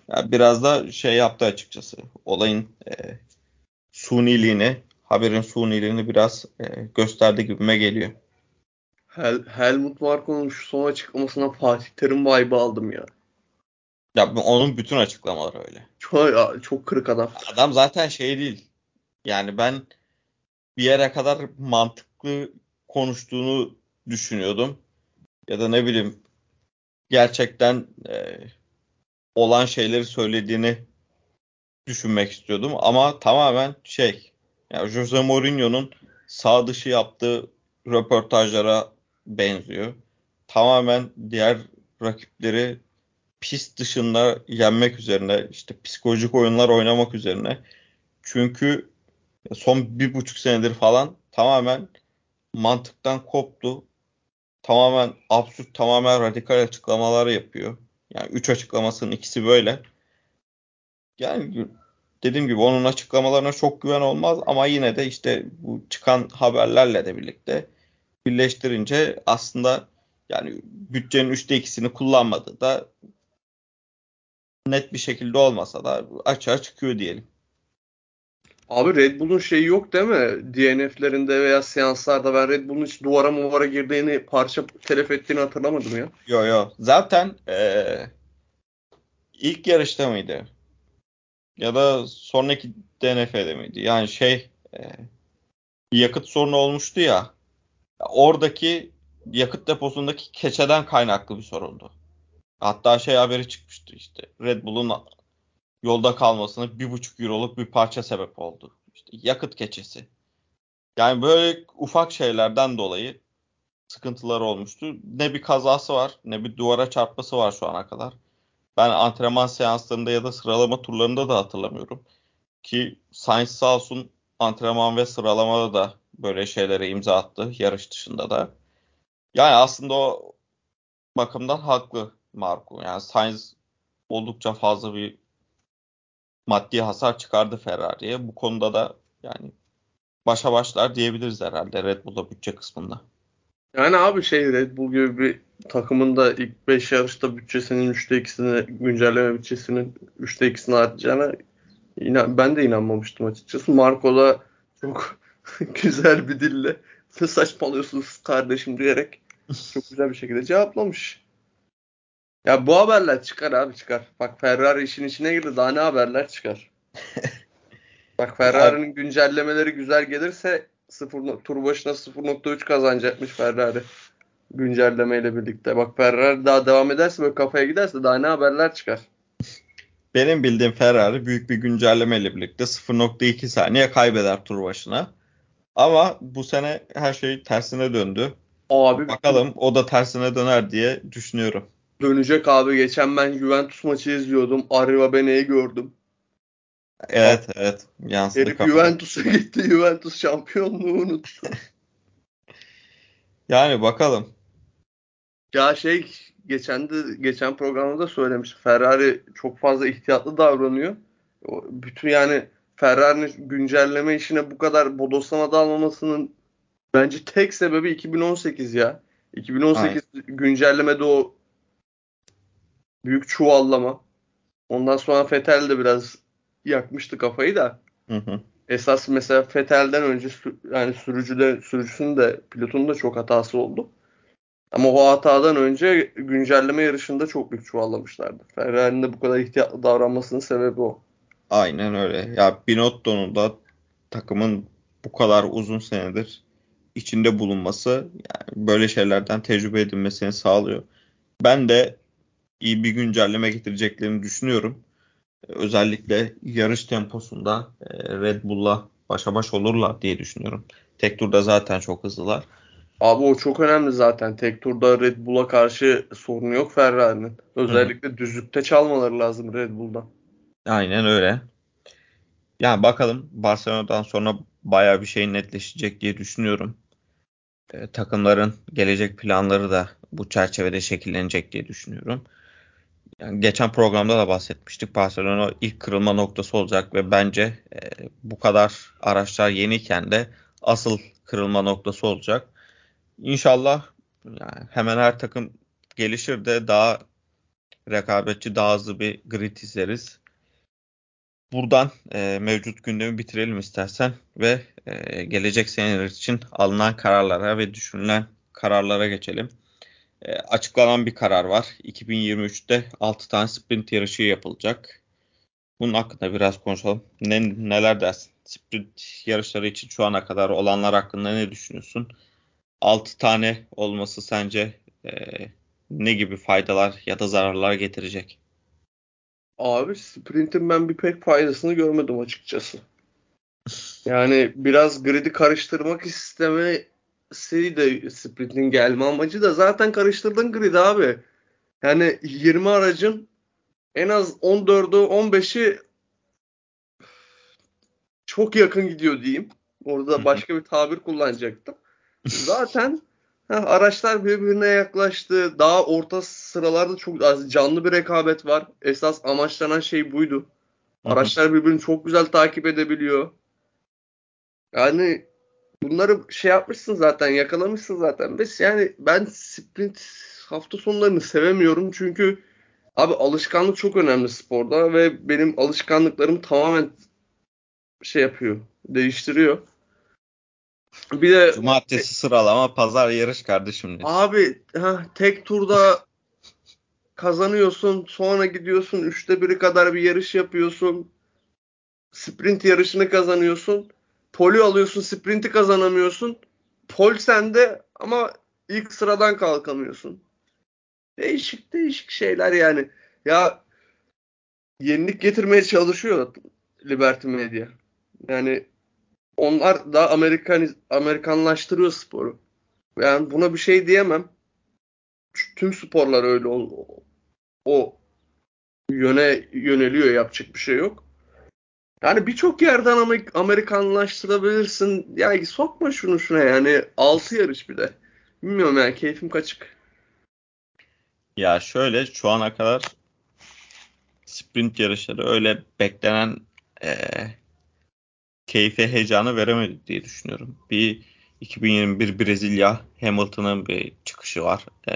Yani biraz da şey yaptı açıkçası. Olayın e, suniliğini, haberin suniliğini biraz e, gösterdi gibime geliyor. Hel Helmut Marko'nun şu son açıklamasına Fatih Terim vibe aldım ya. Ya onun bütün açıklamaları öyle. Çok, çok kırık adam. Adam zaten şey değil. Yani ben bir yere kadar mantıklı konuştuğunu düşünüyordum. Ya da ne bileyim gerçekten e, olan şeyleri söylediğini düşünmek istiyordum ama tamamen şey yani Jose Mourinho'nun sağ dışı yaptığı röportajlara benziyor. Tamamen diğer rakipleri pist dışında yenmek üzerine işte psikolojik oyunlar oynamak üzerine. Çünkü son bir buçuk senedir falan tamamen mantıktan koptu. Tamamen absürt, tamamen radikal açıklamalar yapıyor. Yani üç açıklamasının ikisi böyle. Yani dediğim gibi onun açıklamalarına çok güven olmaz ama yine de işte bu çıkan haberlerle de birlikte birleştirince aslında yani bütçenin üçte ikisini kullanmadığı da net bir şekilde olmasa da açığa çıkıyor diyelim. Abi Red Bull'un şeyi yok değil mi? DNF'lerinde veya seanslarda ben Red Bull'un hiç duvara muvara girdiğini, parça telef ettiğini hatırlamadım ya. Yo yo. Zaten ee, ilk yarışta mıydı? Ya da sonraki DNF'de miydi? Yani şey e, yakıt sorunu olmuştu ya. Oradaki yakıt deposundaki keçeden kaynaklı bir sorundu. Hatta şey haberi çıkmıştı işte. Red Bull'un yolda kalmasına bir buçuk euroluk bir parça sebep oldu. İşte yakıt keçesi. Yani böyle ufak şeylerden dolayı sıkıntılar olmuştu. Ne bir kazası var ne bir duvara çarpması var şu ana kadar. Ben antrenman seanslarında ya da sıralama turlarında da hatırlamıyorum. Ki Sainz sağ olsun antrenman ve sıralamada da böyle şeylere imza attı yarış dışında da. Yani aslında o bakımdan haklı Marco. Yani Sainz oldukça fazla bir maddi hasar çıkardı Ferrari'ye. Bu konuda da yani başa başlar diyebiliriz herhalde Red Bull'da bütçe kısmında. Yani abi şey Red Bull gibi bir takımın da ilk 5 yarışta bütçesinin 3'te 2'sini güncelleme bütçesinin 3'te 2'sini artacağına inan, ben de inanmamıştım açıkçası. Marco da çok güzel bir dille ne saçmalıyorsunuz kardeşim diyerek çok güzel bir şekilde cevaplamış. Ya bu haberler çıkar abi çıkar. Bak Ferrari işin içine girdi daha ne haberler çıkar. Bak Ferrari'nin güncellemeleri güzel gelirse 0, tur başına 0.3 kazanacakmış Ferrari. Güncellemeyle birlikte. Bak Ferrari daha devam ederse böyle kafaya giderse daha ne haberler çıkar. Benim bildiğim Ferrari büyük bir güncellemeyle birlikte 0.2 saniye kaybeder tur başına. Ama bu sene her şey tersine döndü. Abi bakalım o da tersine döner diye düşünüyorum. Dönecek abi. Geçen ben Juventus maçı izliyordum. Arriva Bene'yi gördüm. Evet evet. Yansıdı herif Juventus'a gitti. Juventus şampiyonluğu unuttu. yani bakalım. Ya şey geçen de geçen programda da söylemiş. Ferrari çok fazla ihtiyatlı davranıyor. Bütün yani Ferrari'nin güncelleme işine bu kadar bodoslama dalmamasının bence tek sebebi 2018 ya. 2018 Aynen. güncellemede o büyük çuvallama. Ondan sonra Fetel de biraz yakmıştı kafayı da. Hı hı. Esas mesela Fetel'den önce yani sürücüde sürücüsünün de pilotun da çok hatası oldu. Ama o hatadan önce güncelleme yarışında çok büyük çuvallamışlardı. Ferrari'nin de bu kadar ihtiyatlı davranmasının sebebi o. Aynen öyle. Ya Binotto'nun da takımın bu kadar uzun senedir içinde bulunması yani böyle şeylerden tecrübe edinmesini sağlıyor. Ben de iyi bir güncelleme getireceklerini düşünüyorum. Özellikle yarış temposunda e, Red Bull'la başa baş olurlar diye düşünüyorum. Tek turda zaten çok hızlılar. Abi o çok önemli zaten. Tek turda Red Bull'a karşı sorunu yok Ferrari'nin. Özellikle Hı-hı. düzlükte çalmaları lazım Red Bull'dan. Aynen öyle. Yani bakalım Barcelona'dan sonra baya bir şey netleşecek diye düşünüyorum. E, takımların gelecek planları da bu çerçevede şekillenecek diye düşünüyorum. Yani geçen programda da bahsetmiştik. Barcelona ilk kırılma noktası olacak ve bence e, bu kadar araçlar yeniyken de asıl kırılma noktası olacak. İnşallah yani hemen her takım gelişir de daha rekabetçi, daha hızlı bir grid izleriz. Buradan e, mevcut gündemi bitirelim istersen ve e, gelecek seneler için alınan kararlara ve düşünülen kararlara geçelim. E, açıklanan bir karar var. 2023'te 6 tane sprint yarışı yapılacak. Bunun hakkında biraz konuşalım. Ne, neler dersin? Sprint yarışları için şu ana kadar olanlar hakkında ne düşünüyorsun? 6 tane olması sence e, ne gibi faydalar ya da zararlar getirecek? Abi sprint'in ben bir pek faydasını görmedim açıkçası. Yani biraz grid'i karıştırmak istemesi de sprint'in gelme amacı da zaten karıştırdın grid abi. Yani 20 aracın en az 14'ü 15'i çok yakın gidiyor diyeyim. Orada başka bir tabir kullanacaktım. Zaten araçlar birbirine yaklaştı. Daha orta sıralarda çok az canlı bir rekabet var. Esas amaçlanan şey buydu. Araçlar birbirini çok güzel takip edebiliyor. Yani bunları şey yapmışsın zaten, yakalamışsın zaten. Ve yani ben sprint hafta sonlarını sevemiyorum çünkü abi alışkanlık çok önemli sporda ve benim alışkanlıklarım tamamen şey yapıyor, değiştiriyor. Bir de Cumartesi sıralama, pazar yarış kardeşim. Dedi. Abi ha, tek turda kazanıyorsun, sonra gidiyorsun üçte biri kadar bir yarış yapıyorsun. Sprint yarışını kazanıyorsun. Poli alıyorsun, sprinti kazanamıyorsun. Pol sende ama ilk sıradan kalkamıyorsun. Değişik değişik şeyler yani. Ya yenilik getirmeye çalışıyor Liberty Media. Yani onlar da Amerikan Amerikanlaştırıyor sporu. Yani buna bir şey diyemem. Tüm sporlar öyle o, o yöne yöneliyor yapacak bir şey yok. Yani birçok yerden Amerik Amerikanlaştırabilirsin. Ya sokma şunu şuna yani. Altı yarış bir de. Bilmiyorum yani keyfim kaçık. Ya şöyle şu ana kadar sprint yarışları öyle beklenen e, keyfe heyecanı veremedi diye düşünüyorum. Bir 2021 Brezilya Hamilton'ın bir çıkışı var. Ee,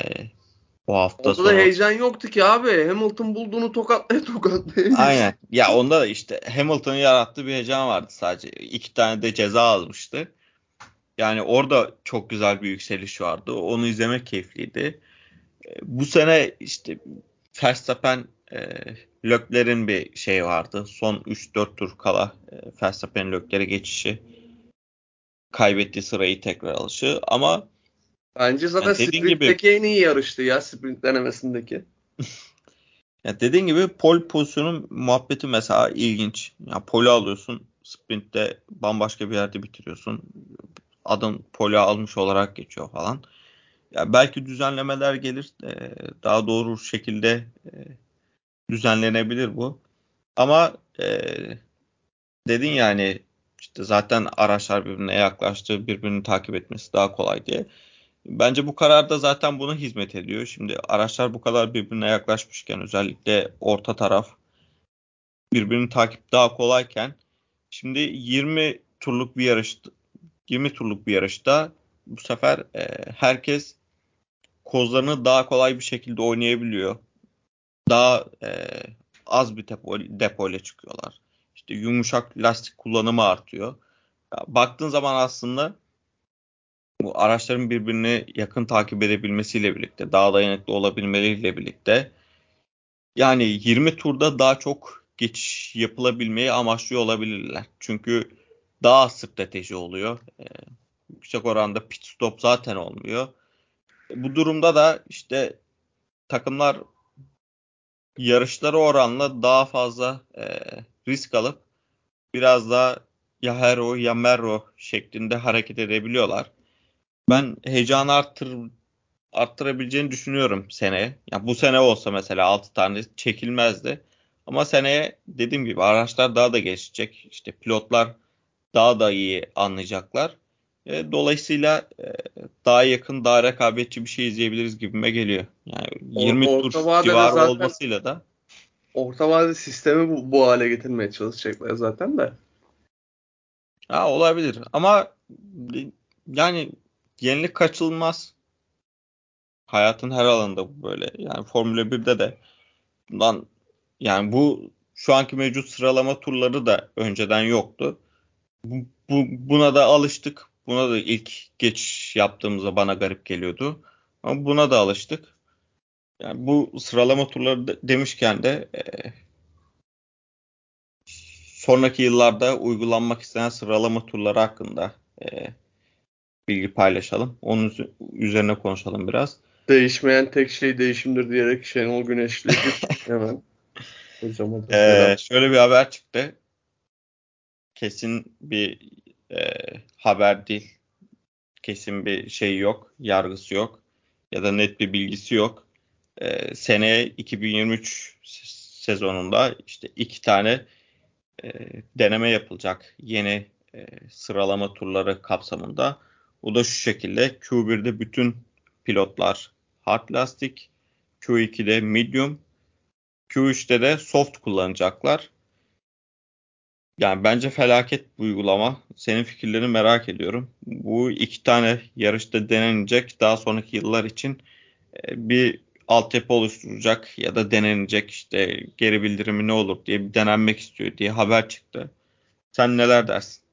o hafta Orada sonra. da heyecan yoktu ki abi. Hamilton bulduğunu tokatlaya tokatlaya. Aynen. Ya onda da işte Hamilton'ın yarattığı bir heyecan vardı sadece. İki tane de ceza almıştı. Yani orada çok güzel bir yükseliş vardı. Onu izlemek keyifliydi. Ee, bu sene işte Verstappen e, Lökler'in bir şey vardı. Son 3-4 tur kala e, Verstappen Lökler'e geçişi kaybetti sırayı tekrar alışı ama bence zaten yani sprintteki gibi, en iyi yarıştı ya sprint denemesindeki. ya dediğin gibi pol pozisyonu muhabbeti mesela ilginç. Ya poli alıyorsun sprintte bambaşka bir yerde bitiriyorsun. Adın poli almış olarak geçiyor falan. Ya belki düzenlemeler gelir e, daha doğru şekilde e, düzenlenebilir bu. Ama e, dedin yani işte zaten araçlar birbirine yaklaştı, birbirini takip etmesi daha kolay diye. Bence bu karar da zaten buna hizmet ediyor. Şimdi araçlar bu kadar birbirine yaklaşmışken özellikle orta taraf birbirini takip daha kolayken şimdi 20 turluk bir yarış 20 turluk bir yarışta bu sefer e, herkes kozlarını daha kolay bir şekilde oynayabiliyor daha e, az bir depo, depo ile çıkıyorlar. İşte yumuşak lastik kullanımı artıyor. Ya, baktığın zaman aslında bu araçların birbirini yakın takip edebilmesiyle birlikte, daha dayanıklı olabilmeleriyle birlikte yani 20 turda daha çok geçiş yapılabilmeyi amaçlıyor olabilirler. Çünkü daha strateji oluyor. Ee, yüksek oranda pit stop zaten olmuyor. Bu durumda da işte takımlar yarışları oranla daha fazla e, risk alıp biraz daha ya hero ya merro şeklinde hareket edebiliyorlar. Ben heyecanı arttır, arttırabileceğini düşünüyorum seneye. Ya bu sene olsa mesela 6 tane çekilmezdi. Ama seneye dediğim gibi araçlar daha da gelişecek. İşte pilotlar daha da iyi anlayacaklar. E, dolayısıyla e, daha yakın, daha rekabetçi bir şey izleyebiliriz gibime geliyor. Yani 20 Orta tur civarı zaten- olmasıyla da Orta vadeli sistemi bu, bu hale getirmeye çalışacaklar zaten de. ha, olabilir. Ama yani yenilik kaçınılmaz. Hayatın her alanında bu böyle. Yani Formula 1'de de bundan yani bu şu anki mevcut sıralama turları da önceden yoktu. Bu, bu- buna da alıştık. Buna da ilk geçiş yaptığımızda bana garip geliyordu. Ama buna da alıştık. Yani bu sıralama turları de- demişken de e, sonraki yıllarda uygulanmak istenen sıralama turları hakkında e, bilgi paylaşalım. Onun üzerine konuşalım biraz. Değişmeyen tek şey değişimdir diyerek Şenol Güneşli hemen hocama Ee, selam. şöyle bir haber çıktı. Kesin bir e, haber değil. Kesin bir şey yok. Yargısı yok. Ya da net bir bilgisi yok. Ee, seneye 2023 sezonunda işte iki tane e, deneme yapılacak. Yeni e, sıralama turları kapsamında. Bu da şu şekilde. Q1'de bütün pilotlar hard lastik. Q2'de medium. Q3'te de soft kullanacaklar. Yani bence felaket bu uygulama. Senin fikirlerini merak ediyorum. Bu iki tane yarışta denenecek. Daha sonraki yıllar için e, bir altyapı oluşturacak ya da denenecek işte geri bildirimi ne olur diye bir denenmek istiyor diye haber çıktı. Sen neler dersin?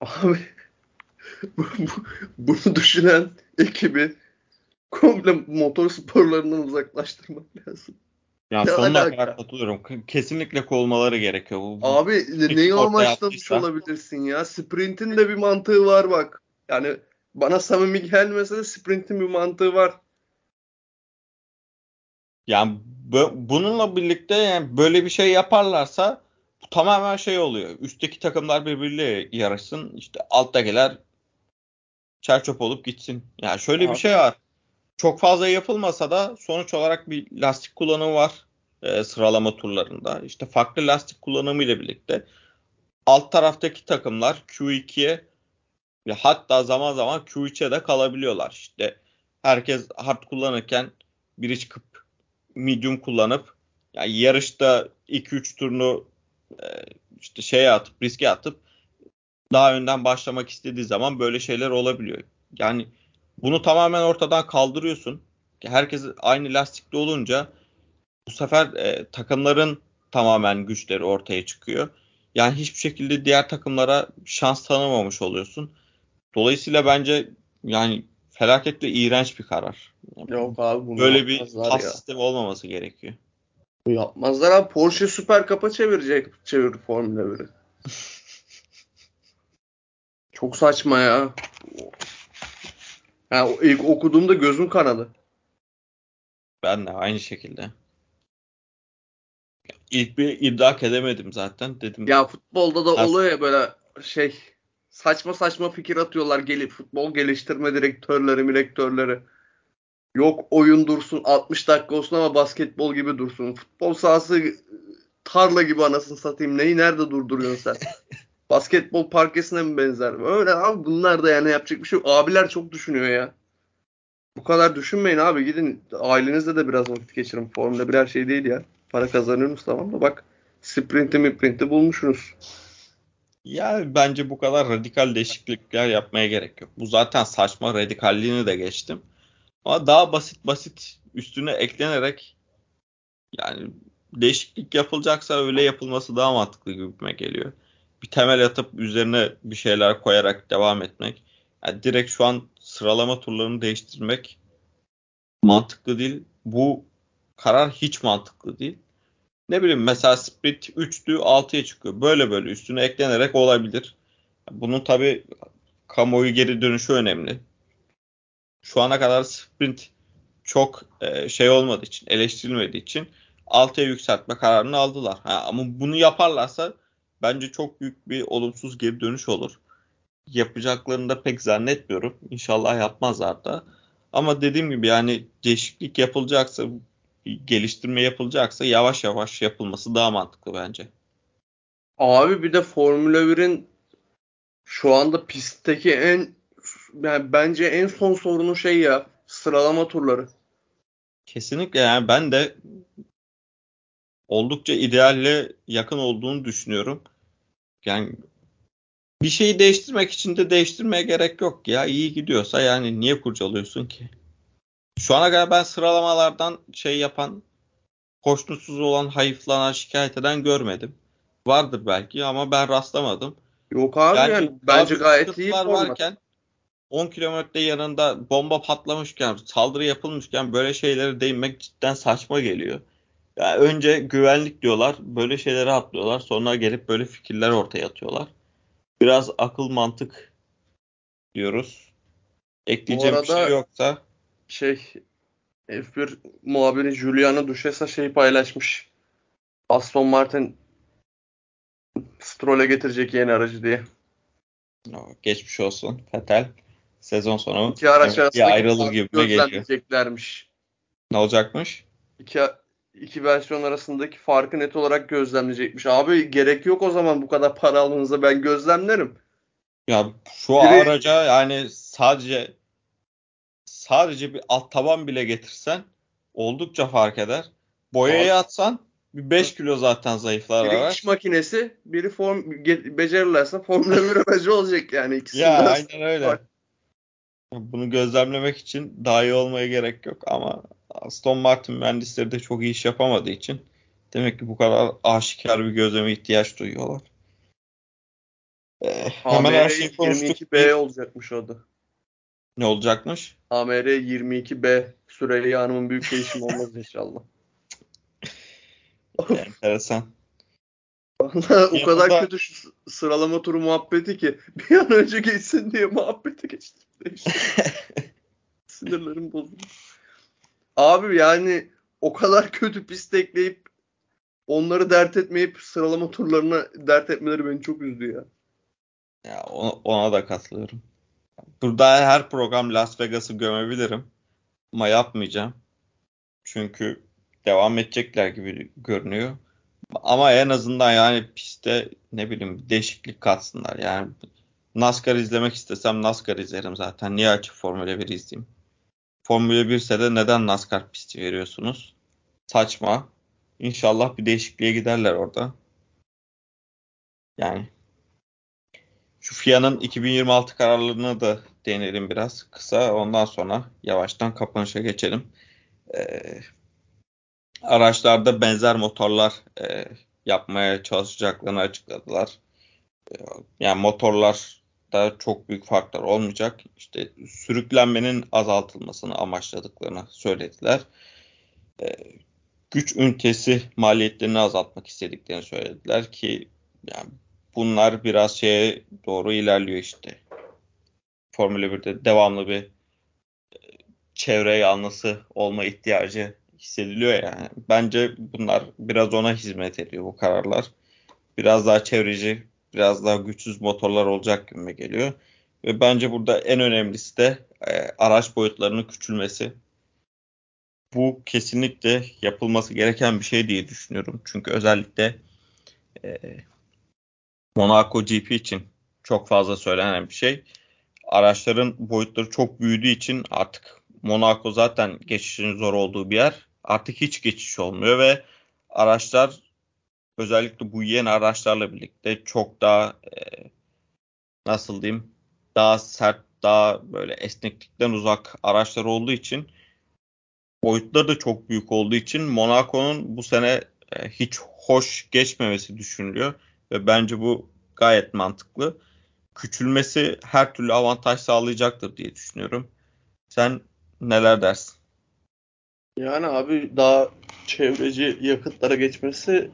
Abi bunu düşünen ekibi komple motor sporlarından uzaklaştırmak lazım. Yani Ne sonuna alaka? kadar katılıyorum. Kesinlikle kovmaları gerekiyor. Bu, Abi ne- neyi amaçlamış attıysa- olabilirsin ya? Sprint'in de bir mantığı var bak. Yani bana samimi gelmese de sprint'in bir mantığı var. Yani bununla birlikte yani böyle bir şey yaparlarsa tamamen şey oluyor. Üstteki takımlar birbiriyle yarışsın. İşte alttakiler çerçöp olup gitsin. Yani şöyle bir Abi. şey var. Çok fazla yapılmasa da sonuç olarak bir lastik kullanımı var e, sıralama turlarında. İşte farklı lastik kullanımı ile birlikte alt taraftaki takımlar Q2'ye ve hatta zaman zaman Q3'e de kalabiliyorlar. İşte herkes hard kullanırken biri çıkıp medium kullanıp yani yarışta 2-3 turnu e, işte şeye atıp riske atıp daha önden başlamak istediği zaman böyle şeyler olabiliyor. Yani bunu tamamen ortadan kaldırıyorsun. Herkes aynı lastikte olunca bu sefer e, takımların tamamen güçleri ortaya çıkıyor. Yani hiçbir şekilde diğer takımlara şans tanımamış oluyorsun. Dolayısıyla bence yani felaketle iğrenç bir karar. Yok abi bunu Böyle bir ya. sistemi olmaması gerekiyor. Bu Yapmazlar abi. Porsche Süper Cup'a çevirecek çevirdi Formula 1'i. Çok saçma ya. O ilk okuduğumda gözüm kanadı. Ben de aynı şekilde. İlk bir idrak edemedim zaten. Dedim Ya futbolda da oluyor ya böyle şey saçma saçma fikir atıyorlar gelip futbol geliştirme direktörleri, direktörleri. Yok oyun dursun 60 dakika olsun ama basketbol gibi dursun. Futbol sahası tarla gibi anasını satayım. Neyi nerede durduruyorsun sen? Basketbol parkesine mi benzer? Öyle abi bunlar da yani yapacak bir şey yok. Abiler çok düşünüyor ya. Bu kadar düşünmeyin abi. Gidin ailenizle de biraz vakit geçirin. Formula bir her şey değil ya. Para kazanıyorsunuz tamam da bak sprinti miprinti bulmuşsunuz. ya bence bu kadar radikal değişiklikler yapmaya gerek yok. Bu zaten saçma radikalliğini de geçtim. Ama daha basit basit üstüne eklenerek yani değişiklik yapılacaksa öyle yapılması daha mantıklı gibime geliyor. Bir temel atıp üzerine bir şeyler koyarak devam etmek. Yani direkt şu an sıralama turlarını değiştirmek mantıklı değil. Bu karar hiç mantıklı değil. Ne bileyim mesela sprint 3'tü 6'ya çıkıyor. Böyle böyle üstüne eklenerek olabilir. Bunun tabi kamuoyu geri dönüşü önemli. Şu ana kadar sprint çok e, şey olmadığı için, eleştirilmediği için 6'ya yükseltme kararını aldılar. Ha, ama bunu yaparlarsa bence çok büyük bir olumsuz geri dönüş olur. Yapacaklarını da pek zannetmiyorum. İnşallah yapmazlar da. Ama dediğim gibi yani değişiklik yapılacaksa, geliştirme yapılacaksa yavaş yavaş yapılması daha mantıklı bence. Abi bir de Formula 1'in şu anda pistteki en yani bence en son sorunu şey ya sıralama turları. Kesinlikle yani ben de oldukça idealle yakın olduğunu düşünüyorum. Yani bir şeyi değiştirmek için de değiştirmeye gerek yok ya. İyi gidiyorsa yani niye kurcalıyorsun ki? Şu ana kadar ben sıralamalardan şey yapan, hoşnutsuz olan, hayıflanan, şikayet eden görmedim. Vardır belki ama ben rastlamadım. Yok abi yani, yani bence gayet iyi varken 10 kilometre yanında bomba patlamışken, saldırı yapılmışken böyle şeylere değinmek cidden saçma geliyor. Yani önce güvenlik diyorlar, böyle şeylere atlıyorlar. Sonra gelip böyle fikirler ortaya atıyorlar. Biraz akıl mantık diyoruz. Ekleyeceğim bir şey yoksa. Şey F1 muhabiri Juliana Duchessa şey paylaşmış. Aston Martin Stroll'e getirecek yeni aracı diye. Geçmiş olsun Fetel. Sezon sonu İki araç arasındaki ayrılır gibi geliyor. Ne olacakmış? İki, iki versiyon arasındaki farkı net olarak gözlemleyecekmiş. Abi gerek yok o zaman bu kadar para almanıza ben gözlemlerim. Ya şu Biri... araca yani sadece sadece bir alt taban bile getirsen oldukça fark eder. Boyayı atsan bir 5 kilo zaten zayıflar biri araç. iş makinesi, biri form becerirlerse Formula 1 aracı olacak yani ikisi. Ya aynen öyle. Var. Bunu gözlemlemek için daha iyi olmaya gerek yok ama Aston Martin mühendisleri de çok iyi iş yapamadığı için demek ki bu kadar aşikar bir gözleme ihtiyaç duyuyorlar. Ee, hemen her şeyi konuştuk. 22B olacakmış da. Ne olacakmış? AMR 22B Süreyya Hanım'ın büyük değişimi olmaz inşallah. Enteresan. Vallahi o kadar da... kötü sıralama turu muhabbeti ki bir an önce geçsin diye muhabbeti geçtim. Sinirlerim bozuldu. Abi yani o kadar kötü pist ekleyip onları dert etmeyip sıralama turlarına dert etmeleri beni çok üzdü ya. Ya ona, ona da katılıyorum. Burada her program Las Vegas'ı gömebilirim. Ama yapmayacağım. Çünkü devam edecekler gibi görünüyor. Ama en azından yani pistte ne bileyim değişiklik katsınlar. Yani NASCAR izlemek istesem NASCAR izlerim zaten. Niye açıp Formula 1 izleyeyim? Formula 1 ise de neden NASCAR pisti veriyorsunuz? Saçma. İnşallah bir değişikliğe giderler orada. Yani şu FIA'nın 2026 kararlarına da değinelim biraz kısa. Ondan sonra yavaştan kapanışa geçelim. Ee, araçlarda benzer motorlar e, yapmaya çalışacaklarını açıkladılar. E, yani motorlar da çok büyük farklar olmayacak. İşte sürüklenmenin azaltılmasını amaçladıklarını söylediler. E, güç ünitesi maliyetlerini azaltmak istediklerini söylediler ki yani bunlar biraz şeye doğru ilerliyor işte. Formula 1'de devamlı bir e, çevre yanlısı olma ihtiyacı hissediliyor yani. Bence bunlar biraz ona hizmet ediyor bu kararlar. Biraz daha çevreci, biraz daha güçsüz motorlar olacak gibi geliyor. Ve bence burada en önemlisi de e, araç boyutlarının küçülmesi. Bu kesinlikle yapılması gereken bir şey diye düşünüyorum. Çünkü özellikle e, Monaco GP için çok fazla söylenen bir şey. Araçların boyutları çok büyüdüğü için artık Monaco zaten geçişin zor olduğu bir yer. Artık hiç geçiş olmuyor ve araçlar özellikle bu yeni araçlarla birlikte çok daha e, nasıl diyeyim daha sert daha böyle esneklikten uzak araçlar olduğu için boyutları da çok büyük olduğu için Monaco'nun bu sene e, hiç hoş geçmemesi düşünülüyor ve bence bu gayet mantıklı. Küçülmesi her türlü avantaj sağlayacaktır diye düşünüyorum. Sen neler dersin? Yani abi daha çevreci yakıtlara geçmesi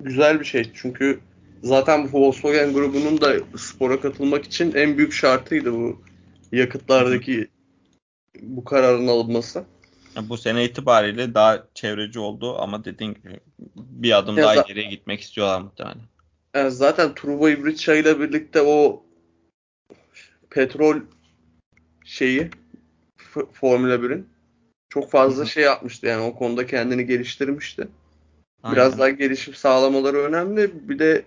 güzel bir şey. Çünkü zaten bu Volkswagen grubunun da spora katılmak için en büyük şartıydı bu yakıtlardaki bu kararın alınması. Bu sene itibariyle daha çevreci oldu ama dediğin gibi bir adım ya daha da, geriye gitmek istiyorlar muhtemelen. Yani zaten turbo hibrit çayıyla birlikte o petrol şeyi Formula 1'in çok fazla şey yapmıştı yani o konuda kendini geliştirmişti. Aynen. Biraz daha gelişim sağlamaları önemli. Bir de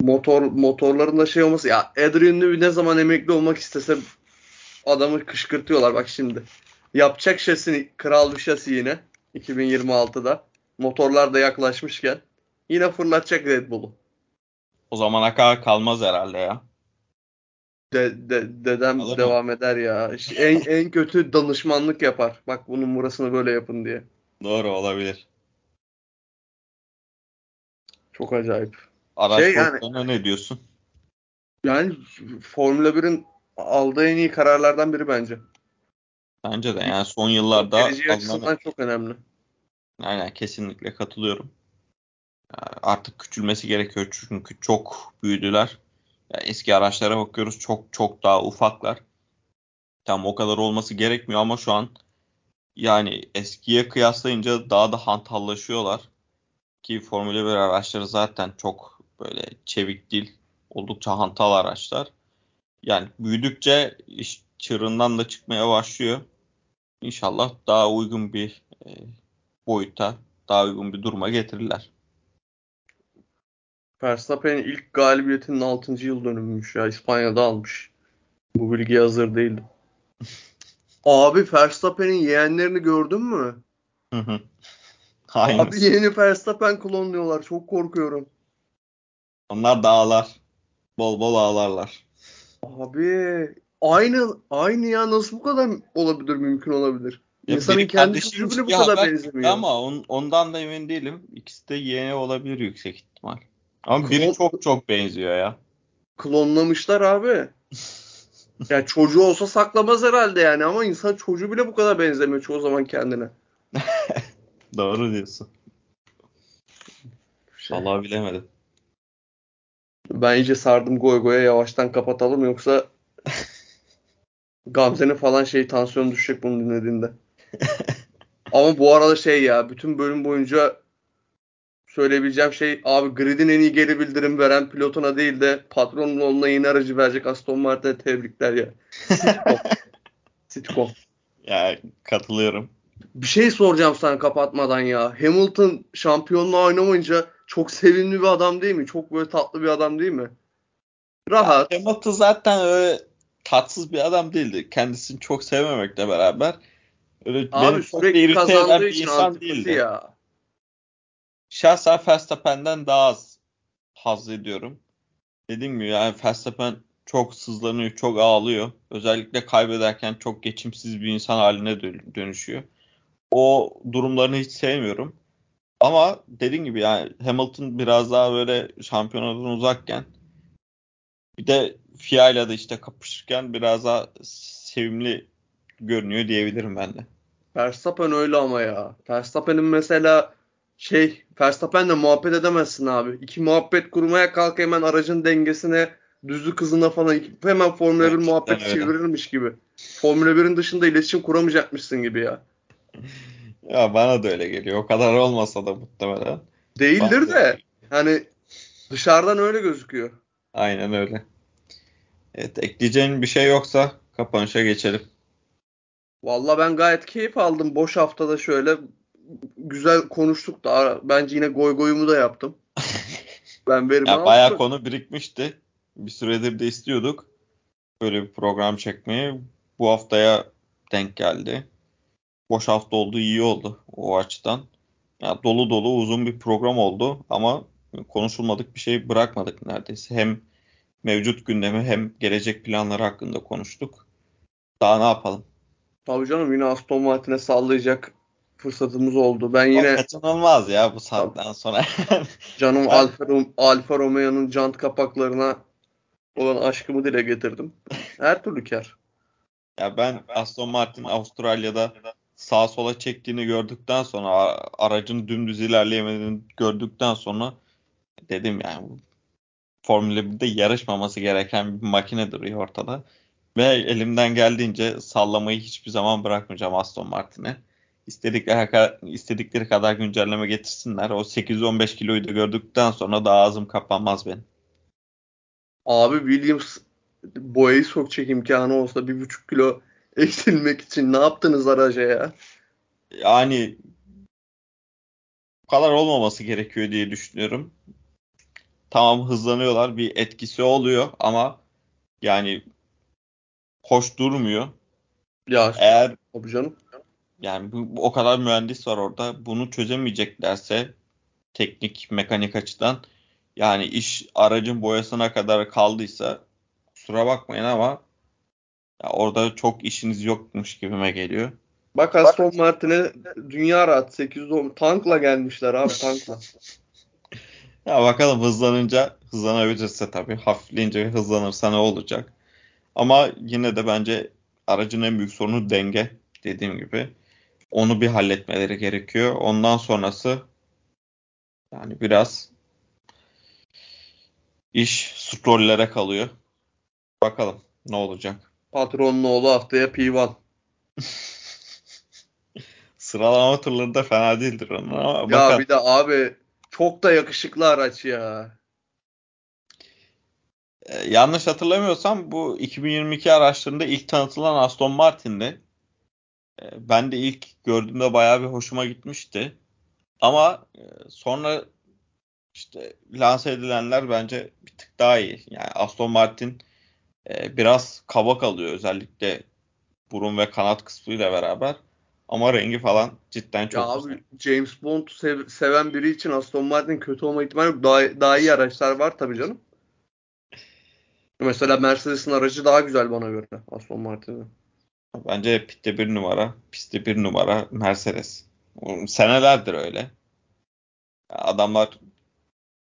motor motorların da şey olması ya Adrian Newey ne zaman emekli olmak istese adamı kışkırtıyorlar bak şimdi. Yapacak şasi kral bir şasi yine 2026'da. Motorlar da yaklaşmışken yine fırlatacak Red Bull'u. O zamana kadar kalmaz herhalde ya. De, de, dedem Alır devam mı? eder ya. İşte en en kötü danışmanlık yapar. Bak bunun burasını böyle yapın diye. Doğru olabilir. Çok acayip. Araç şey yani, ne diyorsun? Yani Formula 1'in aldığı en iyi kararlardan biri bence. Bence de yani son yıllarda geleceği açısından çok önemli. Aynen kesinlikle katılıyorum. Artık küçülmesi gerekiyor çünkü çok büyüdüler. Yani eski araçlara bakıyoruz çok çok daha ufaklar. Tam o kadar olması gerekmiyor ama şu an yani eskiye kıyaslayınca daha da hantallaşıyorlar. Ki Formula 1 araçları zaten çok böyle çevik değil. Oldukça hantal araçlar. Yani büyüdükçe iş çığırından da çıkmaya başlıyor. İnşallah daha uygun bir e, boyuta, daha uygun bir duruma getirirler. Verstappen'in ilk galibiyetinin 6. yıl dönümüymüş ya. İspanya'da almış. Bu bilgiye hazır değildim. Abi Verstappen'in yeğenlerini gördün mü? Hı hı. Abi yeni Verstappen klonluyorlar. Çok korkuyorum. Onlar da ağlar. Bol bol ağlarlar. Abi aynı aynı ya nasıl bu kadar olabilir mümkün olabilir? Ya İnsanın kendi çocuğu bile bu kadar benzemiyor. Ama on, ondan da emin değilim. İkisi de yeğeni olabilir yüksek ihtimal. Ama Klon... biri çok çok benziyor ya. Klonlamışlar abi. yani çocuğu olsa saklamaz herhalde yani ama insan çocuğu bile bu kadar benzemiyor çoğu zaman kendine. Doğru diyorsun. Şey. Allah bilemedim. Ben iyice sardım goy goya yavaştan kapatalım yoksa Gamze'nin falan şey tansiyonu düşecek bunu dinlediğinde. Ama bu arada şey ya bütün bölüm boyunca söyleyebileceğim şey abi gridin en iyi geri bildirim veren pilotuna değil de patronun onunla yeni aracı verecek Aston Martin'e tebrikler ya. Sitcom. Sitcom. Ya katılıyorum. Bir şey soracağım sana kapatmadan ya. Hamilton şampiyonluğa oynamayınca çok sevimli bir adam değil mi? Çok böyle tatlı bir adam değil mi? Rahat. Ya Hamilton zaten öyle tatsız bir adam değildi. Kendisini çok sevmemekle beraber öyle Abi benim sürekli kazandığı için insan değildi. ya. Şahsen Verstappen'den daha az haz ediyorum. Dediğim gibi yani Verstappen çok sızlanıyor, çok ağlıyor. Özellikle kaybederken çok geçimsiz bir insan haline dönüşüyor. O durumlarını hiç sevmiyorum. Ama dediğim gibi yani Hamilton biraz daha böyle şampiyonadan uzakken bir de FIA ile de işte kapışırken biraz daha sevimli görünüyor diyebilirim ben de. Verstappen öyle ama ya. Verstappen'in mesela şey Verstappen'le muhabbet edemezsin abi. İki muhabbet kurmaya kalk hemen aracın dengesine düzlük hızına falan hemen Formula 1 muhabbet çevirirmiş gibi. Formula 1'in dışında iletişim kuramayacakmışsın gibi ya. Ya bana da öyle geliyor. O kadar olmasa da muhtemelen. Değildir de hani dışarıdan öyle gözüküyor. Aynen öyle. Evet ekleyeceğin bir şey yoksa kapanışa geçelim. Valla ben gayet keyif aldım. Boş haftada şöyle güzel konuştuk da bence yine goy goyumu da yaptım. ben verimi ya Bayağı konu birikmişti. Bir süredir de istiyorduk. Böyle bir program çekmeyi. Bu haftaya denk geldi. Boş hafta oldu iyi oldu o açıdan. Ya dolu dolu uzun bir program oldu ama konuşulmadık bir şey bırakmadık neredeyse. Hem mevcut gündemi hem gelecek planları hakkında konuştuk. Daha ne yapalım? Tabii canım yine Aston Martin'e sallayacak fırsatımız oldu. Ben yine o kaçınılmaz ya bu saatten sonra. canım Alfa, Alfa Romeo'nun jant kapaklarına olan aşkımı dile getirdim. Her türlü kar. Ya ben Aston Martin Avustralya'da sağa sola çektiğini gördükten sonra aracın dümdüz ilerleyemediğini gördükten sonra dedim yani Formula 1'de yarışmaması gereken bir makine duruyor ortada. Ve elimden geldiğince sallamayı hiçbir zaman bırakmayacağım Aston Martin'e. İstedikleri, istedikleri kadar güncelleme getirsinler. O 815 kiloyu da gördükten sonra daha ağzım kapanmaz benim. Abi Williams boyayı sokacak imkanı olsa bir buçuk kilo eksilmek için ne yaptınız araca ya? Yani bu kadar olmaması gerekiyor diye düşünüyorum. Tamam hızlanıyorlar bir etkisi oluyor ama yani hoş durmuyor. Ya eğer tabii canım. Yani bu, o kadar mühendis var orada. Bunu çözemeyeceklerse teknik, mekanik açıdan yani iş aracın boyasına kadar kaldıysa kusura bakmayın ama ya orada çok işiniz yokmuş gibime geliyor. Bak Aston Martin'e dünya rahat 810 tankla gelmişler abi tankla. ya bakalım hızlanınca hızlanabilirse tabii hafifleyince hızlanırsa ne olacak. Ama yine de bence aracın en büyük sorunu denge dediğim gibi. Onu bir halletmeleri gerekiyor. Ondan sonrası yani biraz iş scroll'lere kalıyor. Bakalım ne olacak. Patronun oğlu haftaya P1. Sıralama turları da fena değildir onun ama Ya bakalım. bir de abi çok da yakışıklı araç ya. Ee, yanlış hatırlamıyorsam bu 2022 araçlarında ilk tanıtılan Aston Martin'di. Ee, ben de ilk gördüğümde bayağı bir hoşuma gitmişti. Ama e, sonra işte lanse edilenler bence bir tık daha iyi. Yani Aston Martin e, biraz kaba kalıyor özellikle burun ve kanat kısmıyla beraber. Ama rengi falan cidden çok ya güzel. abi James Bond sev- seven biri için Aston Martin kötü olma ihtimali yok. Daha, daha iyi araçlar var tabii canım. Mesela Mercedes'in aracı daha güzel bana göre Aston Martin'in. Bence pitte bir numara, pistte bir numara Mercedes. Senelerdir öyle. Adamlar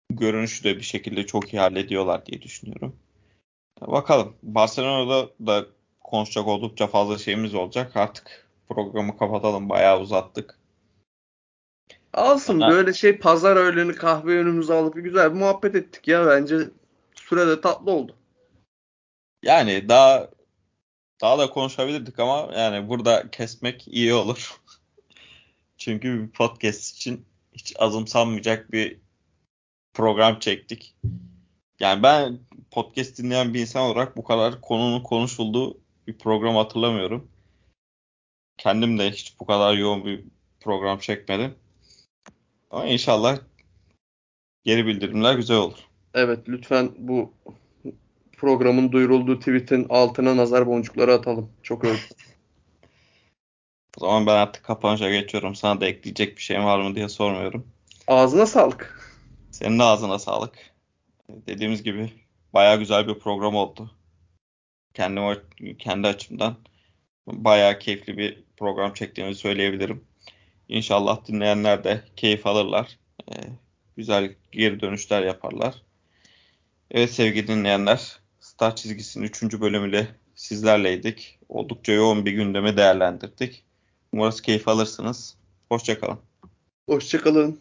görünüşü de bir şekilde çok iyi hallediyorlar diye düşünüyorum. Bakalım. Barcelona'da da konuşacak oldukça fazla şeyimiz olacak. Artık programı kapatalım. Bayağı uzattık. Alsın Aha. böyle şey pazar öğleni kahve önümüze alıp güzel bir muhabbet ettik ya bence sürede tatlı oldu. Yani daha daha da konuşabilirdik ama yani burada kesmek iyi olur. Çünkü bir podcast için hiç azımsanmayacak bir program çektik. Yani ben podcast dinleyen bir insan olarak bu kadar konunun konuşulduğu bir program hatırlamıyorum. Kendim de hiç bu kadar yoğun bir program çekmedim. Ama inşallah geri bildirimler güzel olur. Evet lütfen bu programın duyurulduğu tweet'in altına nazar boncukları atalım. Çok öyle. O zaman ben artık kapanışa geçiyorum. Sana da ekleyecek bir şeyin var mı diye sormuyorum. Ağzına sağlık. Senin de ağzına sağlık. Dediğimiz gibi bayağı güzel bir program oldu. Kendim, kendi açımdan bayağı keyifli bir program çektiğimi söyleyebilirim. İnşallah dinleyenler de keyif alırlar. Ee, güzel geri dönüşler yaparlar. Evet sevgili dinleyenler, Star çizgisinin 3. bölümüyle sizlerleydik. Oldukça yoğun bir gündemi değerlendirdik. Umarız keyif alırsınız. Hoşçakalın. Hoşçakalın.